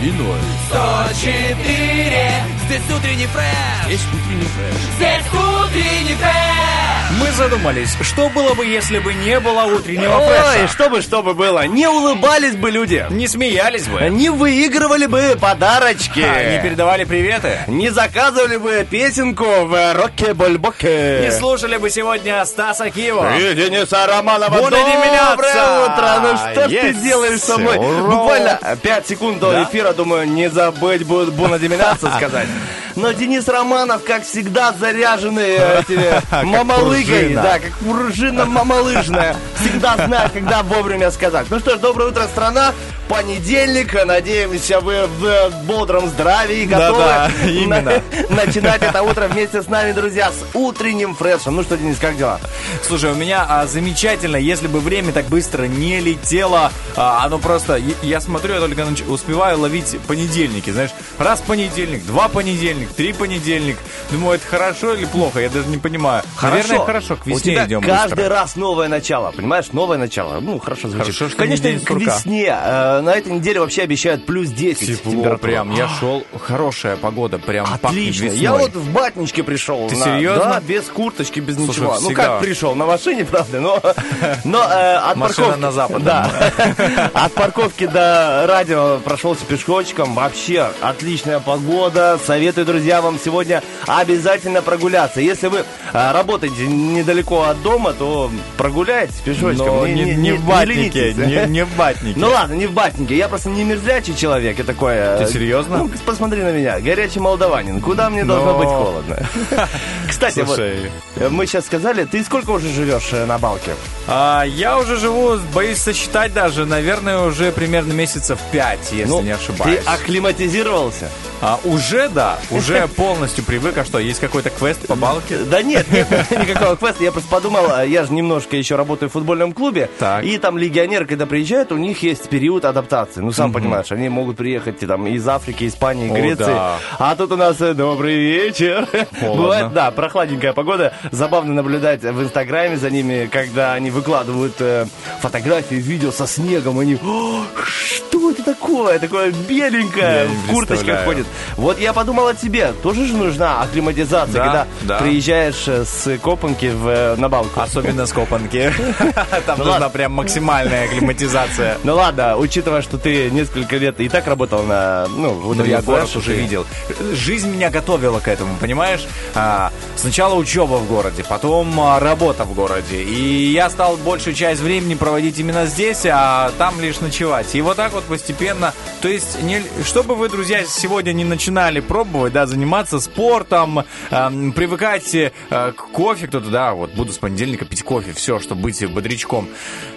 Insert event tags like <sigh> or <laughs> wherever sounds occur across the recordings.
И ноль. 104 Здесь утренний фреш Есть утренний фреш. Здесь утренний фреш Мы задумались, что было бы, если бы не было утреннего Ой, фреша? что бы, что бы было. Не улыбались бы люди. Не смеялись бы? Не выигрывали бы подарочки. А, Не передавали приветы? Не заказывали бы песенку в роке больбоке Не слушали бы сегодня Стаса Киева? И Дениса Романова. Буду не Доброе меняться. утро. Ну что ж ты делаешь со мной? Ура. Буквально 5 секунд до Да? эфира, думаю, не забыть буду Буна Деминаться сказать. <laughs> Но Денис Романов, как всегда, заряженный э, этими <laughs> мамалыгой. Да, как пружина мамалыжная. Всегда знает, когда вовремя сказать. Ну что ж, доброе утро, страна. Понедельник. Надеемся, вы в бодром здравии готовы <laughs> именно. начинать это утро вместе с нами, друзья, с утренним фрешем. Ну что, Денис, как дела? Слушай, у меня а, замечательно, если бы время так быстро не летело, а, оно просто, я, смотрю, я только нач- успеваю ловить понедельники, знаешь, раз понедельник, два понедельник, три понедельник. Думаю, это хорошо или плохо, я даже не понимаю. Наверное, хорошо, к У весне тебя идем каждый быстро. раз новое начало, понимаешь? Новое начало. Ну, хорошо звучит. Хорошо, что Конечно, к весне. э, на этой неделе вообще обещают плюс 10 Тепло температура. прям, я шел, хорошая погода, прям Отлично. Я вот в батничке пришел. Ты на- серьезно? Да, без курточки, без Слушай, ничего. Ну всегда. как пришел? На машине, <laughs> правда, но, но э, от Машина парковки... на запад, Да. <laughs> От парковки до радио прошелся пешочком. Вообще отличная погода. Советую, друзья, вам сегодня обязательно прогуляться. Если вы э, работаете недалеко от дома, то прогуляйтесь пешочком. Но не, не в батнике, не, не в батнике. Ну ладно, не в батнике. Я просто не мерзлячий человек. Я такой... э, Ты серьезно? Ну, посмотри на меня. Горячий молдаванин. Куда мне должно Но- быть холодно? <laughs> Кстати, вот Слушай. э, мы сейчас сказали, ты сколько уже живешь э, на Балке? А, я уже живу, боюсь сосчитать даже, наверное, уже примерно месяцев пять, если Ну, не Ты ошибаюсь. акклиматизировался? А, уже, да, уже полностью привык. А что, есть какой-то квест по балке? Да нет, нет <laughs> никакого квеста. Я просто подумал, я же немножко еще работаю в футбольном клубе. И там легионеры, когда приезжают, у них есть период адаптации. Ну, сам понимаешь, они могут приехать там, из Африки, Испании, О, Греции. да. А тут у нас э, добрый вечер. <laughs> Холодно. Бывает, да, прохладненькая погода. Забавно наблюдать в Инстаграме за ними, когда они выкладывают э, фотографии, видео со снегом. Они, «О, что это такое? Такое беленькое. В курточках представляю. ходит. Вот я подумал о тебе. Тоже же нужна акклиматизация, Да, когда да. приезжаешь э, с Копанки в, э, на Балку. Особенно с Копанки. <laughs> Там Ну нужна прям максимальная климатизация. Ну ладно, учитывая, что ты несколько лет и так работал на, ну, вот Ну, я город уже ты- видел. Жизнь меня готовила к этому, понимаешь? А, сначала учеба в городе, потом а, работа в городе. И я стал большую часть времени проводить именно здесь, а там лишь ночевать. И вот так вот постепенно. То есть, не, чтобы вы, друзья, сегодня не начинали пробовать, да, заниматься спортом, эм, привыкать э, к кофе, кто-то, да, вот буду с понедельника пить кофе, все, чтобы быть бодрячком.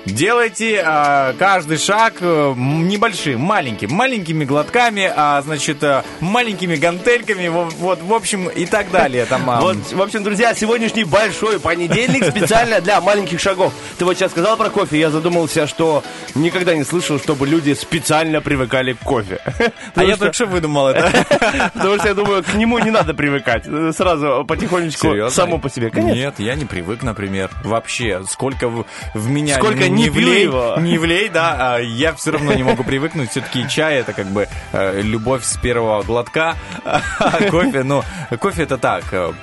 Делайте э, каждый шаг э, небольшим, маленьким, маленькими глотками, а, значит, э, маленькими гантельками, во- вот, в общем, и так далее. Там, а, Вот, в общем, друзья, сегодняшний большой понедельник специально для маленьких шагов. Ты вот сейчас сказал про кофе, я задумался, что никогда не слышал, чтобы люди специально привыкали к кофе. <laughs> а я только что выдумал это. <laughs> Потому что я думаю, к нему не надо привыкать. Сразу потихонечку, само по себе. Нет, я не привык, например. Вообще, сколько в, меня Сколько не, влей, его. не влей, да, а я все равно <laughs> не могу привыкнуть. Все-таки чай это как бы э, любовь с первого глотка, <laughs> а кофе, ну, кофе это так, э,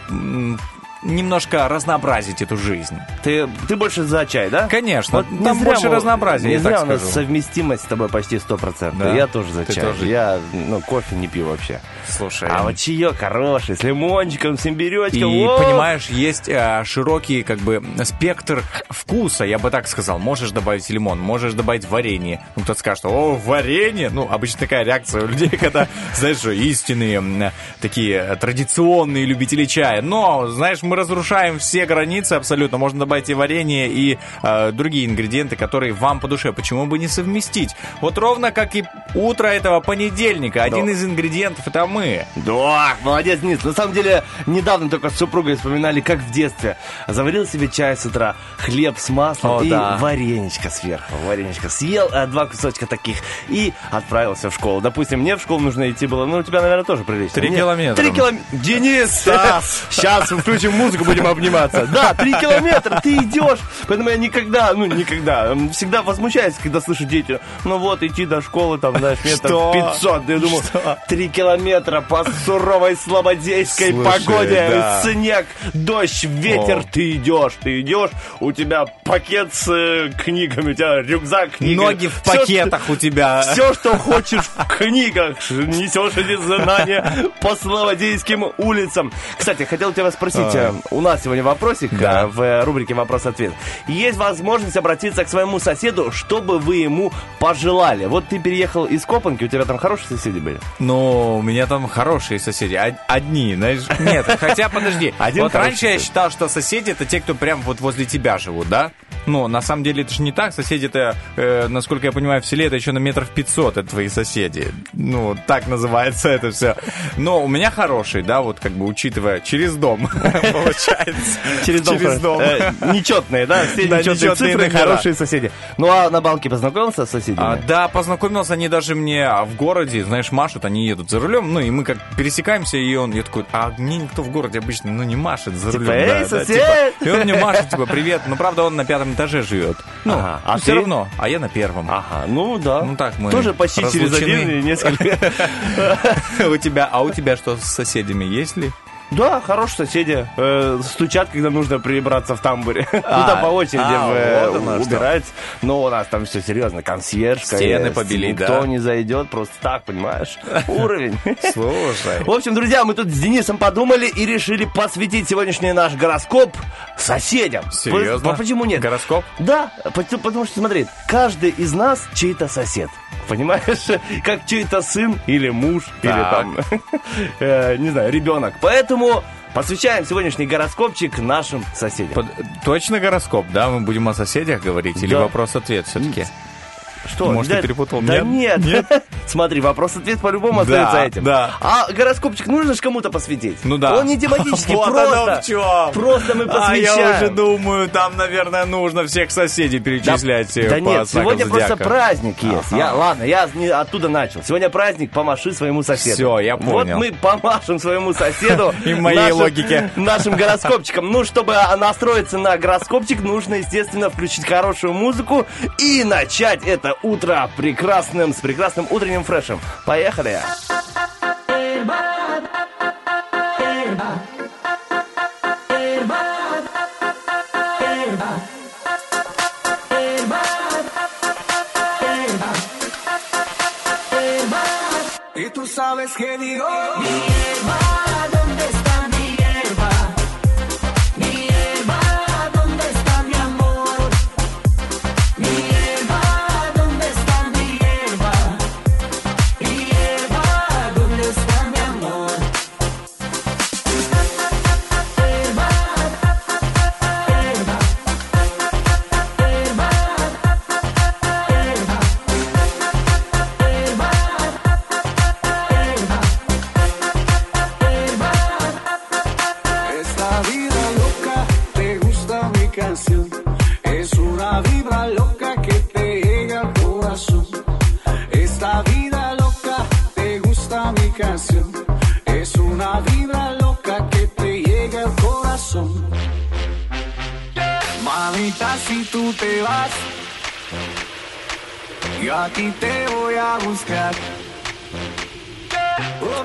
немножко разнообразить эту жизнь. Ты, ты больше за чай, да? Конечно, Вот там больше мы- разнообразия, Не зря у нас скажу. совместимость с тобой почти 100%. Да? Я тоже за Ты чай. тоже? Я, ну, кофе не пью вообще. Слушай, А вот чаек хороший, с лимончиком, с имбиречком. И О! понимаешь, есть э, широкий как бы спектр вкуса, я бы так сказал. Можешь добавить лимон, можешь добавить варенье. Ну, кто-то скажет, о, варенье. Ну, обычно такая реакция у людей, <laughs> когда, знаешь, истинные такие традиционные любители чая. Но, знаешь, мы разрушаем все границы абсолютно. Можно добавить и варенье, и э, другие ингредиенты, которые вам по душе. Почему бы не совместить? Вот ровно как и утро этого понедельника. Один Да. из ингредиентов это мы. Да, молодец, Денис. На самом деле, недавно только с супругой вспоминали, как в детстве. Заварил себе чай с утра, хлеб с маслом О, и да. вареничка сверху. Вареничка. Съел э, два кусочка таких и отправился в школу. Допустим, мне в школу нужно идти было, ну, у тебя, наверное, тоже прилично. Три километра. Три километра. Денис! Стас! <laughs> Сейчас включим музыку, будем обниматься. Да, три километра, ты идешь. Поэтому я никогда, ну, никогда, всегда возмущаюсь, когда слышу дети, ну вот, идти до школы, там, знаешь, метров Что? 500. Да я думаю, три километра по суровой слободейской Слушай, погоде, да. снег, дождь, ветер, О. ты идешь, ты идешь, у тебя пакет с э, книгами, у тебя рюкзак, книга. Ноги в пакетах у тебя. все, что хочешь в книгах, несешь эти знания по Слободейским улицам. Кстати, хотел тебя спросить, э, у нас сегодня вопросик Да. э, в э, рубрике «Вопрос-ответ». Есть возможность обратиться к своему соседу, чтобы вы ему пожелали. Вот ты переехал из Копанки, у тебя там хорошие соседи были? Ну, у меня там хорошие соседи. Од- Одни, знаешь. Нет, <laughs> хотя подожди. Один вот раньше я сосед. считал, что соседи это те, кто прям вот возле тебя живут, да? Но на самом деле это же не так. Соседи-то, э, насколько я понимаю, в селе это еще на метров 500 это твои соседи. Ну, так называется это все. Но у меня хороший, да, вот как бы учитывая через дом, <laughs> получается. Через дом. Через дом. Э, нечетные, да? Все нечетные цифры, хорошие соседи. Ну, а на балке познакомился с соседями? А, да, познакомился они даже мне в городе, знаешь, машут, они едут за рулем, ну и мы как пересекаемся, и он, я такой, а мне никто в городе обычно, ну не машет за Типа, рулем. «Эй, да, сосед!» типа. и он мне машет, типа, привет, ну правда он на пятом этаже живет. Ну, а все равно, а я на первом. Ага, ну да. Ну так мы Тоже почти через один несколько. <laughs> У тебя, а у тебя что с соседями есть ли? Да, хорошие соседи. Э, стучат, когда нужно прибраться в тамбуре. <laughs> ну, А, там по очереди а, э, вот убирать. Но у нас там все серьезно. Консьержка. Стены э, побелить, Никто да? не зайдет просто так, понимаешь? <laughs> Уровень. Слушай. В общем, друзья, мы тут с Денисом подумали и решили посвятить сегодняшний наш гороскоп соседям. Серьезно? По- Почему нет? Гороскоп? Да, потому, что, смотри, каждый из нас чей-то сосед. Понимаешь? <laughs> Как чей-то сын или муж, или там, э, не знаю, ребенок. Поэтому посвящаем сегодняшний гороскопчик нашим соседям. Под- точно гороскоп, да? Мы будем о соседях говорить? Или Да. вопрос-ответ все-таки? Что? Может, да, ты перепутал? Да Нет? нет. <laughs> Смотри, вопрос-ответ по-любому Да, остается этим. да. А гороскопчик нужно же кому-то посвятить. Ну да. Он не тематический, <laughs> Вот просто. оно. Просто мы А я уже посвящаем. думаю, там, наверное, нужно всех соседей перечислять э, Да по нет, сегодня просто праздник есть. Ага. Я, ладно, я не оттуда начал. Сегодня праздник, помаши своему соседу. Всё, я Вот понял. мы помашем своему соседу. <laughs> И моей логике. Нашим гороскопчиком. Ну, чтобы а, настроиться на гороскопчик, нужно, естественно, включить хорошую музыку и начать это утро прекрасным, с прекрасным утренним фрешем. Поехали! Sabes que digo. ¿Dónde vas. Yo te voy a buscar. Oh,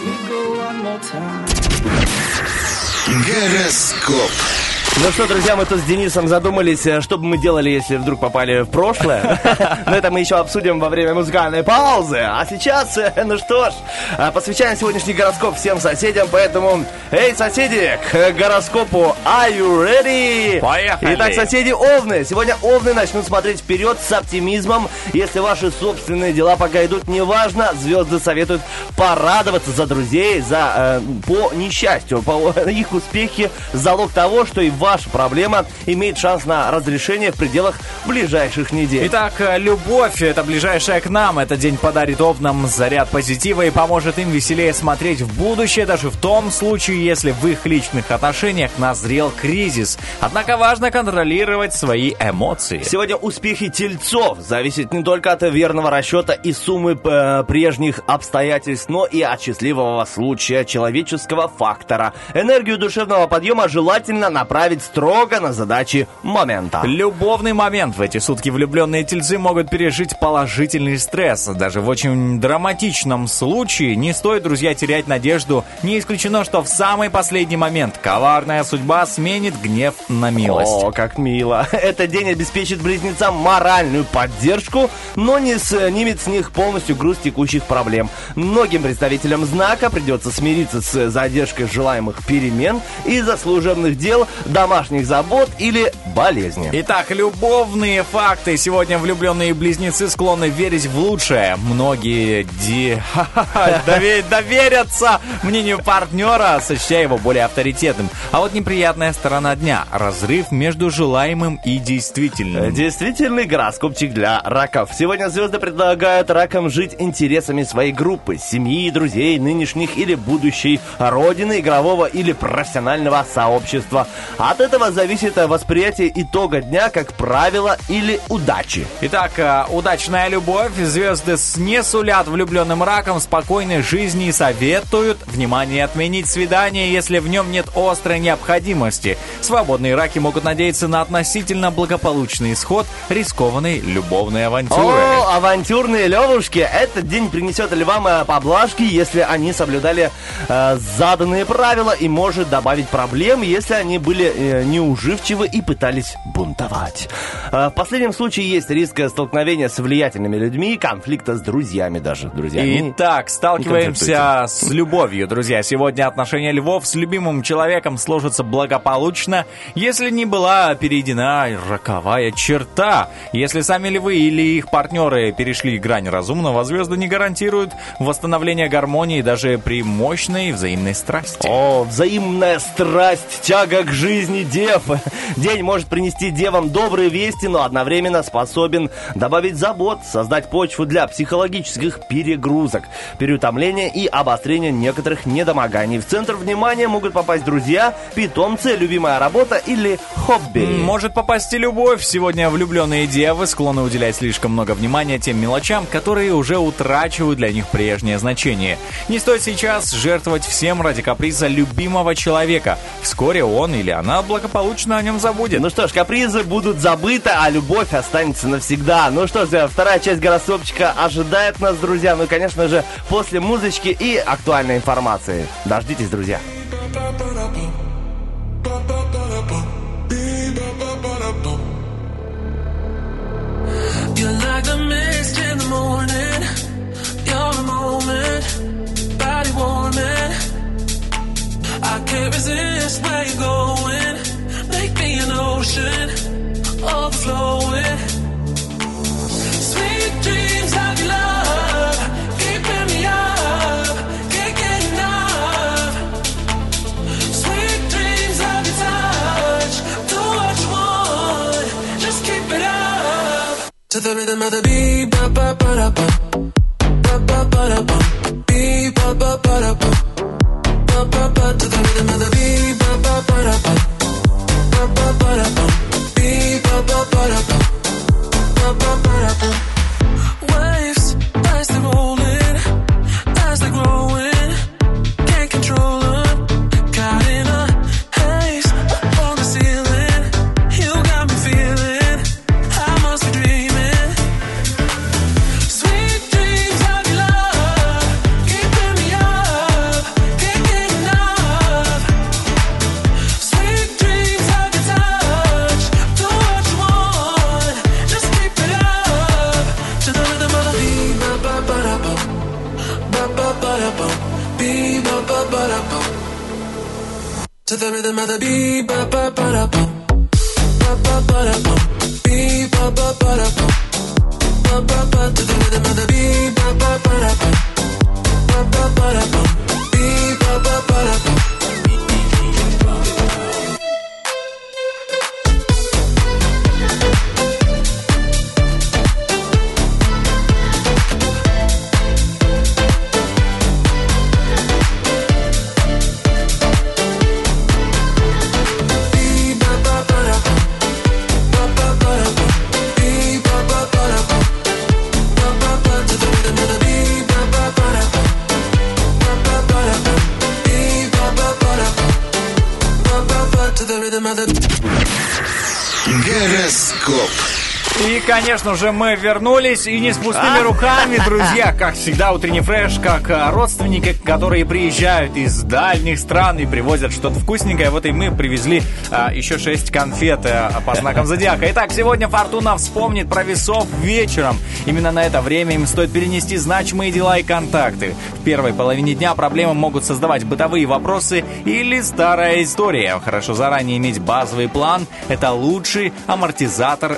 we go one more time. Гороскоп. Ну что, друзья, мы тут с Денисом задумались, э, что бы мы делали, если вдруг попали в прошлое. <laughs> Но это мы еще обсудим во время музыкальной паузы. А сейчас, э, ну что ж, э, посвящаем сегодняшний гороскоп всем соседям, поэтому, эй, соседи, к гороскопу Are you ready? Поехали. Итак, соседи Овны. Сегодня Овны начнут смотреть вперед с оптимизмом. Если ваши собственные дела пока идут неважно, звезды советуют порадоваться за друзей, за, э, по несчастью, по <laughs> их успехи, залог того, что и ваша проблема имеет шанс на разрешение в пределах ближайших недель. Итак, э, любовь, это ближайшая к нам. Этот день подарит овнам заряд позитива и поможет им веселее смотреть в будущее, даже в том случае, если в их личных отношениях назрел кризис. Однако важно контролировать свои эмоции. Сегодня успехи тельцов зависят не только от верного расчета и суммы э, прежних обстоятельств, но и от счастливого случая человеческого фактора. Энергию душевного подъема желательно направить строго на задачи момента. Любовный момент. В эти сутки влюбленные тельцы могут пережить положительный стресс. Даже в очень драматичном случае не стоит, друзья, терять надежду. Не исключено, что в самый последний момент коварная судьба сменит гнев на милость. О, как мило. <laughs> Этот день обеспечит близнецам моральную поддержку, но не снимет с них полностью груз текущих проблем. Многим представителям знака придется смириться с задержкой желаемых перемен из-за служебных дел, домашних забот или болезни. Итак, любовные факты. Сегодня влюбленные близнецы склонны верить в лучшее. Многие ди... <laughs> дове- доверятся мнению партнера, сочтя его более авторитетным. А вот неприятная сторона дня – разрыв между желаемым и действительным. Действительный гороскопчик для раков. Сегодня звезды предлагают ракам жить интересами своей группы, семьи, друзей, нынешних или будущей родины, игрового или профессионального сообщества. От этого зависит восприятие итога дня, как правило, или удачи. Итак, э, удачная любовь. Звезды не сулят влюбленным ракам спокойной жизни и советуют, внимание, отменить свидание, если в нем нет острой необходимости. Свободные раки могут надеяться на относительно благополучный исход рискованной любовной авантюры. О, авантюрные левушки! Этот день принесет львам э, поблажки, если они соблюдали э, заданные правила и может добавить проблем, если они были э, неуживчивы и пытались бунтовать. Э, в последнем случае есть риск столкновения с влиятельными людьми, конфликта с друзьями даже, друзьями. Итак, сталкиваемся с любовью, друзья. Сегодня отношения львов с любимым человеком сложатся благополучно, если не была перейдена роковая черта. Если сами львы или их партнеры перешли грань разумного, звезды не гарантируют восстановление гармонии даже при мощной взаимной страсти. О, взаимная страсть, тяга к жизни дев. <laughs> День может принести девам добрые вести, но одновременно способен добавить забот, создать почву для психологических перегрузок, переутомления и обострения некоторых недомоганий. В центр внимания могут попасть друзья, питомцы, любимая работа или хобби. Может попасть и любовь. Сегодня влюбленные девы склонны уделять слишком много внимания тем мелочам, которые уже утрачивают для них прежнее значение. Не стоит сейчас жертвовать всем ради каприза любимого человека. Вскоре он или она благополучно о нем забудет. Ну что ж, капризы будут забыты, а любовь останется навсегда. Ну что ж, вторая часть гороскопчика ожидает нас, друзья. Ну и, конечно же, после музычки и актуальной информации. Дождитесь, друзья. You're like the mist in the morning. You're a moment, body warming. Can't resist where you're going. Make me an ocean, overflowing. Sweet dreams of your love, keeping me up, can't get enough. Sweet dreams of your touch, do what you want, just keep it up. To the rhythm of the beat, ba ba ba da ba, ba ba ba da ba, beat ba ba ba da ba, Waves, bicycle To the rhythm of the beat, ba ba ba da bum. Ba ba ba ba ba ba. Ba ba ba to the rhythm Гороскоп. И, конечно же, мы вернулись и не с пустыми руками, друзья. Как всегда, утренний фреш, как а, родственники, которые приезжают из дальних стран и привозят что-то вкусненькое. Вот и мы привезли а, еще 6 конфет а, по знакам зодиака. Итак, сегодня Фортуна вспомнит про весов вечером. Именно на это время им стоит перенести значимые дела и контакты. В первой половине дня проблемы могут создавать бытовые вопросы или старая история. Хорошо заранее иметь базовый план – это лучший амортизатор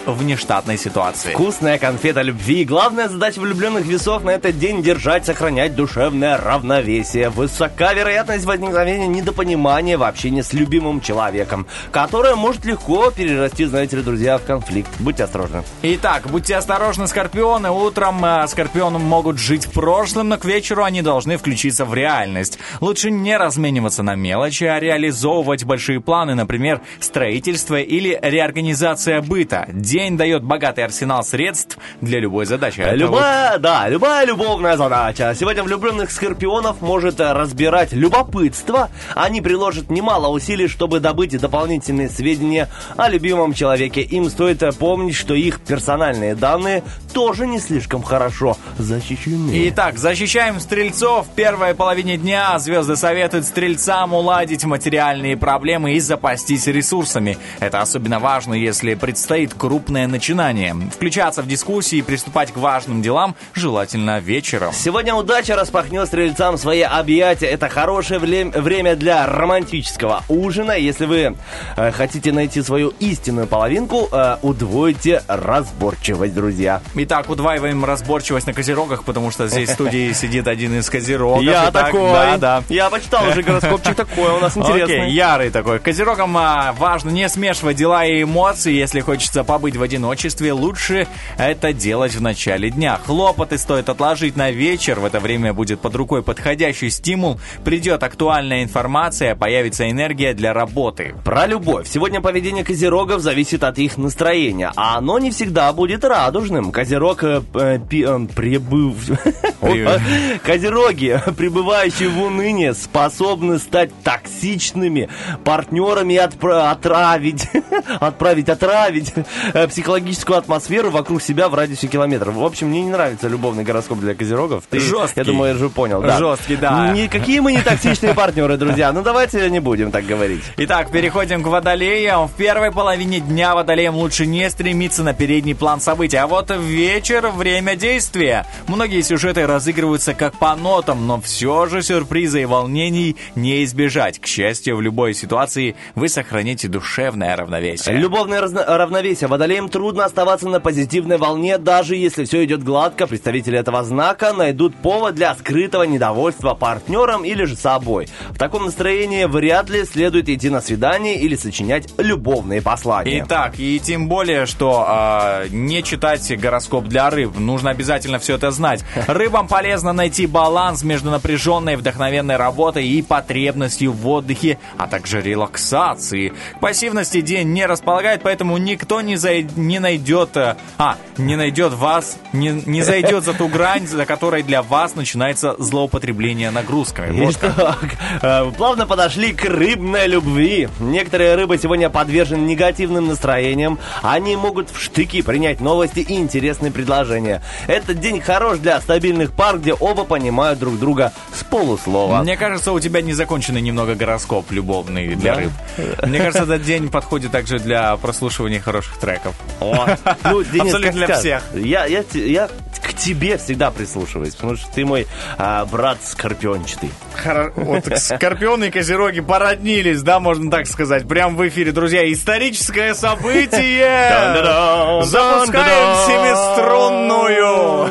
внештатной ситуации. Вкусная конфета любви. Главная задача влюбленных весов на этот день держать, сохранять душевное равновесие. Высока вероятность возникновения недопонимания в общении с любимым человеком, которое может легко перерасти, знаете ли, друзья, в конфликт. Будьте осторожны. Итак, будьте осторожны, скорпионы. Утром э, скорпионы могут жить в прошлом, но к вечеру они должны включиться в реальность. Лучше не размениваться на мелочи, а реализовывать большие планы, например, строительство или реорганизация быта. День дает богатый арсенал средств для любой задачи. Это Любая, да, любая любовная задача. Сегодня влюбленных скорпионов может э, разбирать любопытство. Они приложат немало усилий, чтобы добыть дополнительные сведения о любимом человеке. Им стоит э, помнить, что их персональные данные тоже не слишком хорошо защищены. Итак, защищаем стрельцов. В первой половине дня звезды советуют стрельцам уладить материальные проблемы и запастись ресурсами. Это особенно важно, если предстоит крупное начинание. Включаться в дискуссии и приступать к важным делам желательно вечером. Сегодня удача распахнет стрельцам свои объятия. Это хорошее время для романтического ужина. Если вы э, хотите найти свою истинную половинку, э, удвойте разборчивость, друзья. Итак, удваиваем разборчивость на козерогах, потому что здесь в студии <laughs> сидит один из козерогов. Я Итак, такой. Да, да. Я почитал уже гороскопчик такой, у нас <laughs> интересный. Окей, ярый такой. Козерогам а, важно не смешивать дела и эмоции. Если хочется побыть в одиночестве, лучше это делать в начале дня. Хлопоты стоит отложить на вечер. В это время будет под рукой подходящий стимул. Придет актуальная информация, появится энергия для работы. Про любовь. Сегодня поведение козерогов зависит от их настроения, а оно не всегда будет радужным. Козерог э, э, э, прибыв... При- <laughs> Козероги, <laughs> пребывающие в унынии, способны стать токсичными партнерами и отпра- отравить, <laughs> отправить, отравить э, психологическую атмосферу вокруг себя в радиусе километров. В общем, мне не нравится любовный гороскоп для козерогов. Ты, Жесткий. Я думаю, я уже понял. Да. Жесткий, да. Никакие мы не токсичные партнеры, друзья. Ну, давайте не будем так говорить. Итак, переходим к водолеям. В первой половине дня водолеям лучше не стремиться на передний план событий, а вот вечер – время действия. Многие сюжеты разыгрываются как по нотам, но все же сюрприза и волнений не избежать. К счастью, в любой ситуации вы сохраните душевное равновесие. Любовное разно- равновесие. Водолеям трудно оставаться на позитивной волне, даже если все идет гладко. Представители этого знака найдут повод для скрытого недовольства партнером или же собой. В таком настроении вряд ли следует идти на свидание или сочинять любовные послания. Итак, и тем более, что а, не читать гороскоп для рыб. Нужно обязательно все это знать. Рыбам полезно найти баланс между напряженной вдохновенной работой и потребностью в отдыхе, а также релаксации. К пассивности день не располагает, поэтому никто не, зай- не найдет... э, А, не найдет вас, не, не зайдет за ту грань, за которой для вас начинается злоупотребление нагрузками. Вот. Итак, э, плавно подошли к рыбной любви. Некоторые рыбы сегодня подвержены негативным настроениям. Они могут в штыки принять новости и интересные предложения. Этот день хорош для стабильных пар, где оба понимают друг друга с полуслова. Мне кажется, у тебя незаконченный немного гороскоп любовный для Да? рыб. Мне кажется, этот день подходит также для прослушивания хороших треков. О, ну, Денис, Абсолютно для всех. Я, я, я к тебе всегда прислушиваюсь, потому что ты мой а, брат скорпиончатый. Вот Скорпионы и Козероги породнились, да, можно так сказать. Прям в эфире, друзья, историческое событие! Запускаем семиструнную!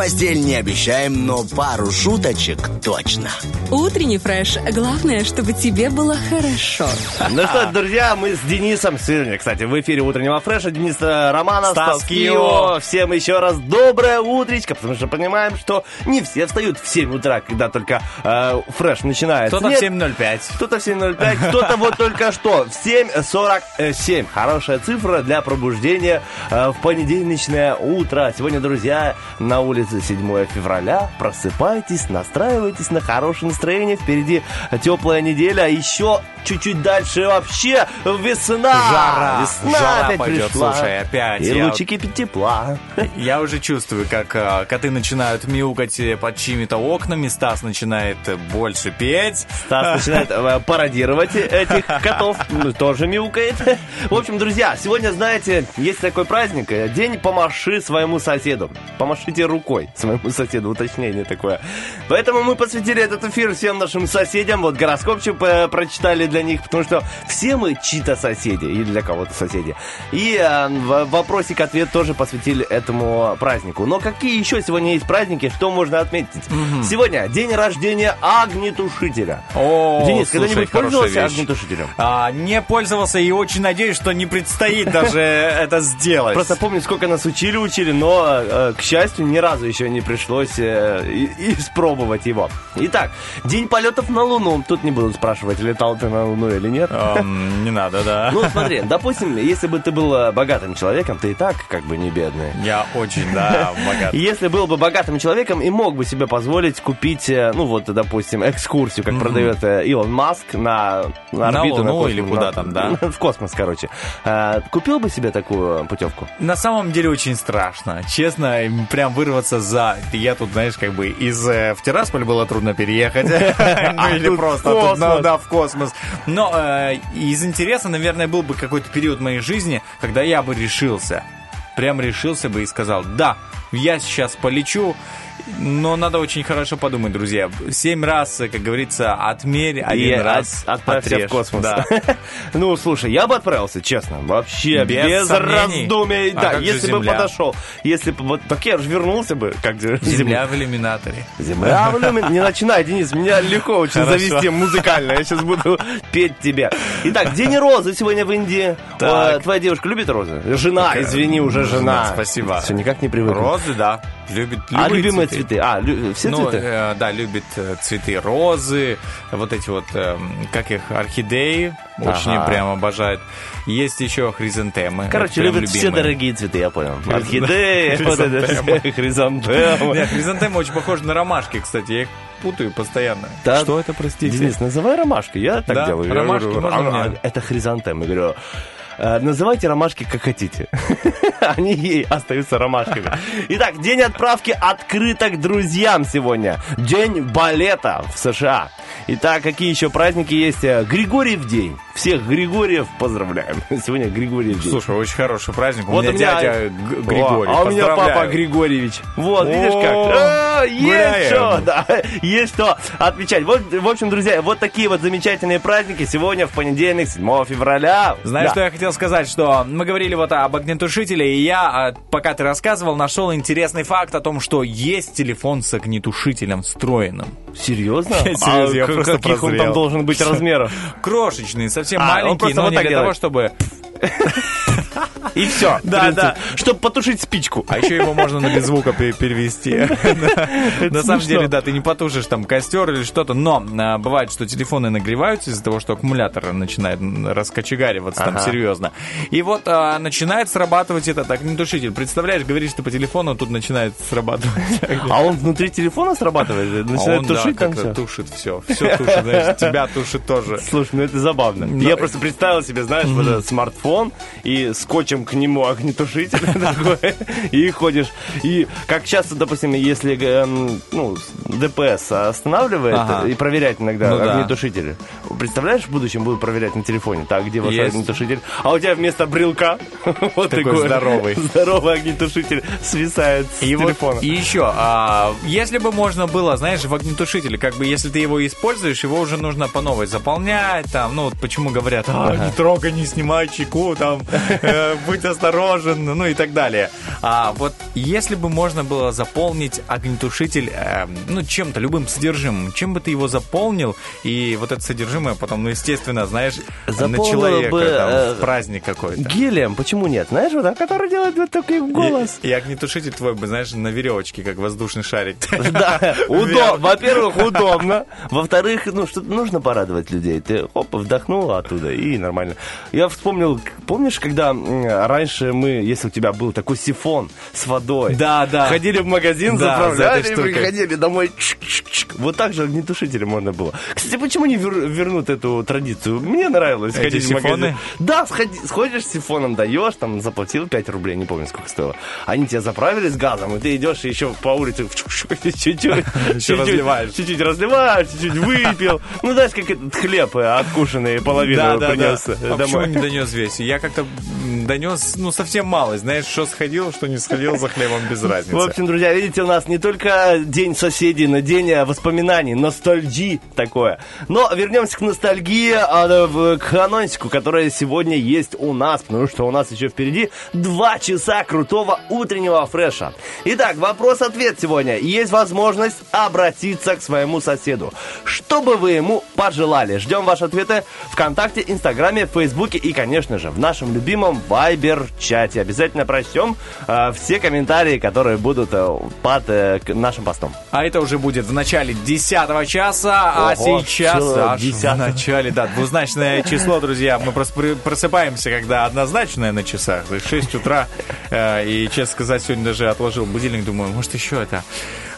Постель не обещаем, но пару шуточек точно. Утренний фреш. Главное, чтобы тебе было хорошо. Ну что, друзья, мы с Денисом сегодня, кстати, в эфире утреннего фреша. Денис э, Романов, Стас Стас Кио. Кио. Всем еще раз доброе утречко, потому что понимаем, что не все встают в 7 утра, когда только э, фреш начинается. Кто-то в Нет, 7.05. Кто-то в 7.05, кто-то вот только что в 7.47. Хорошая цифра для пробуждения э, в понедельничное утро. Сегодня, друзья, на улице 7 февраля. Просыпайтесь, настраивайтесь на хорошее настроение. Впереди теплая неделя. А еще чуть-чуть дальше вообще весна. Жара. Весна Жара опять пойдет, пришла. слушай, опять. И Я лучики тепла. <laughs> Я уже чувствую, как э, коты начинают мяукать э, под чьими-то окнами, Стас начинает больше петь. Стас <laughs> начинает э, пародировать этих котов, ну, тоже мяукает. В общем, друзья, сегодня, знаете, есть такой праздник, день помаши своему соседу. Помашите рукой своему соседу, уточнение такое. Поэтому мы посвятили этот эфир всем нашим соседям, вот гороскопчик э, прочитали для них, потому что все мы чьи-то соседи, или для кого-то соседи. И э, вопросик-ответ тоже посвятили этому празднику. Но какие еще сегодня есть праздники, что можно отметить? Сегодня день рождения огнетушителя. О, Денис, когда-нибудь пользовался вещь. огнетушителем? А, не пользовался и очень надеюсь, что не предстоит даже <laughs> это сделать. Просто помню, сколько нас учили, учили, но, э, к счастью, ни разу еще не пришлось э, испробовать его. Итак, день полетов на Луну. Тут не будут спрашивать, летал ты на Луну или нет. Эм, Не надо, да. <laughs> Ну, смотри, допустим, если бы ты был э, богатым человеком, ты и так как бы не бедный. Я очень, да, <laughs> богат. Если был бы богатым человеком и мог бы себе позволить купить, э, ну вот, допустим, экскурсию, как продает э, Илон Маск на, на На орбиту, Луну космос, или куда на- там, да? <laughs> В космос, короче. Купил бы себе такую путевку? На самом деле очень страшно. Честно, им прям вырваться за... Я тут, знаешь, как бы из... э, В Тирасполь было трудно переехать. <laughs> Ну или тут просто тут, ну, да, в космос. Но э, из интереса, наверное, был бы какой-то период моей жизни, когда я бы решился. Прям решился бы и сказал, да, я сейчас полечу, но надо очень хорошо подумать, друзья. Семь раз, как говорится, отмерь, один И раз от- отправься отрежь. в космос. Да. <laughs> Ну, слушай, я бы отправился, честно. Вообще, Без без, сомнений. раздумий. А да, если бы Земля? подошел. Если бы вот так я же вернулся бы, как же Земля в иллюминаторе. Земля в иллюмин- Не начинай, Денис, меня легко очень Хорошо. завести музыкально. Я сейчас буду <laughs> петь тебе. Итак, День розы сегодня в Индии. Так. Твоя девушка любит розы? Жена, извини, уже жена. Спасибо. Все никак не привык. Розы, да. Любит А любые любимые цветы? А, лю- все ну, цветы? э, да, любит э, цветы розы, вот эти вот, эм, как их, орхидеи, очень Ага. прям обожает. Есть еще хризантемы. Короче, любит все любимые. дорогие цветы, я понял. Орхидеи, <laughs> вот это все, хризантемы. Нет, хризантемы очень похожи на ромашки, кстати, я их путаю постоянно. Да. Что это, простите? Денис, называй ромашкой. Я так Да, делаю. Я ромашки говорю, можно «А, мне?» Это хризантемы. Я говорю, «Э, называйте ромашки как хотите. <laughs> Они ей остаются ромашками. Итак, день отправки открыток друзьям сегодня. День балета в США. Итак, какие еще праздники есть? Э, Григорьев день. Всех Григорьев поздравляем. <laughs> Сегодня Григорьев день. Слушай, очень хороший праздник. У Вот меня у меня- дядя Григорий. а у меня папа Григорьевич. Вот, видишь как? А, есть что, <laughs> да, есть что отмечать. Вот, в общем, друзья, вот такие вот замечательные праздники сегодня в понедельник, 7 февраля. Знаешь, что я хотел сказать? Что мы говорили вот об огнетушителе, и я, а, пока ты рассказывал, нашел интересный факт о том, что есть телефон с огнетушителем встроенным. Серьезно? <laughs> Серьезно, я А просто каких он там должен быть размеров? <laughs> Крошечный, совсем А, маленький, но вот не для того, чтобы... <laughs> И все. Да, да. Чтобы потушить спичку. А еще его можно на беззвука пе- перевести. <laughs> На самом деле, да, ты не потушишь там костер или что-то, но а, бывает, что телефоны нагреваются из-за того, что аккумулятор начинает раскочегариваться там серьезно. И вот а, начинает срабатывать этот огнетушитель. Представляешь, говоришь ты по телефону, тут начинает срабатывать. <laughs> А он внутри телефона срабатывает? А Начинает тушить там все? тушит все. Все тушит, знаешь, <laughs> тебя тушит тоже. Слушай, ну это забавно. Но- Я просто представил себе, знаешь, вот этот смартфон и скотчем к нему огнетушитель <laughs> такой, и ходишь. И как часто, допустим, если эм, ну, ДПС останавливает Ага. и проверяет иногда Ну да. огнетушители. Представляешь, в будущем будут проверять на телефоне, так, где ваш Есть. огнетушитель? А у тебя вместо брелка <laughs> вот Такой такой здоровый. <laughs> здоровый огнетушитель свисает с И, вот- телефона. и еще, а, если бы можно было, знаешь, в огнетушителе, как бы, если ты его используешь, его уже нужно по новой заполнять, там, ну, вот почему говорят, а, не трогай, не снимай чеку, там, будь осторожен, ну и так далее. А вот если бы можно было заполнить огнетушитель, э, ну, чем-то, любым содержимым, чем бы ты его заполнил, и вот это содержимое потом, ну, естественно, знаешь, на Заполнил человека, бы, там, э, в праздник какой-то. Гелием, почему нет? Знаешь, вот, а который делает вот такой голос. И, и огнетушитель твой бы, знаешь, на веревочке, как воздушный шарик. <laughs> Да, удобно. Во-первых, <laughs> удобно. Во-вторых, ну, что нужно порадовать людей. Ты, оп, вдохнул оттуда, и нормально. Я вспомнил, помнишь, когда раньше мы, если у тебя был такой сифон с водой, Да, да. ходили в магазин, Да, за заправляли, этой и приходили домой, чик-чик-чик. вот так же огнетушители можно было. Кстати, почему не вер- вернут эту традицию? Мне нравилось Эти ходить в сифоны? магазин. Да, сходи- сходишь с сифоном, даешь, там, заплатил 5 рублей, не помню, сколько стоило. Они тебя заправили с газом, и ты идешь еще по улице <laughs> чуть-чуть, чуть-чуть разливаешь. Чуть-чуть разливаешь, чуть-чуть выпил. Ну, знаешь, как этот хлеб э, откушенный, половину принес э, А почему домой. не донес весь? Я как-то донес, ну, совсем мало. Знаешь, что сходил, что не сходил за хлебом без В разницы. общем, друзья, видите, у нас не только день соседей, но день э, воспоминаний, ностальгии такое. Но вернемся к ностальгии, а, в- к анонсику, которая сегодня есть у нас, потому что у нас еще впереди два часа крутого утреннего фреша. Итак, вопрос-ответ сегодня. Есть возможность обратиться к своему соседу. Что бы вы ему пожелали? Ждем ваши ответы ВКонтакте, Инстаграме, Фейсбуке и, конечно же, в нашем любимом Вайбер-чате. Обязательно прочтем э, все комментарии, которые будут э, под э, нашим постом. А это уже будет в начале 10 часа, а Ого, сейчас всё, аж 10. в начале, да, двузначное число, друзья. Мы просто просыпаемся, когда однозначное на часах, то есть 6 утра. Э, И, честно сказать, сегодня даже отложил будильник, думаю, может еще это.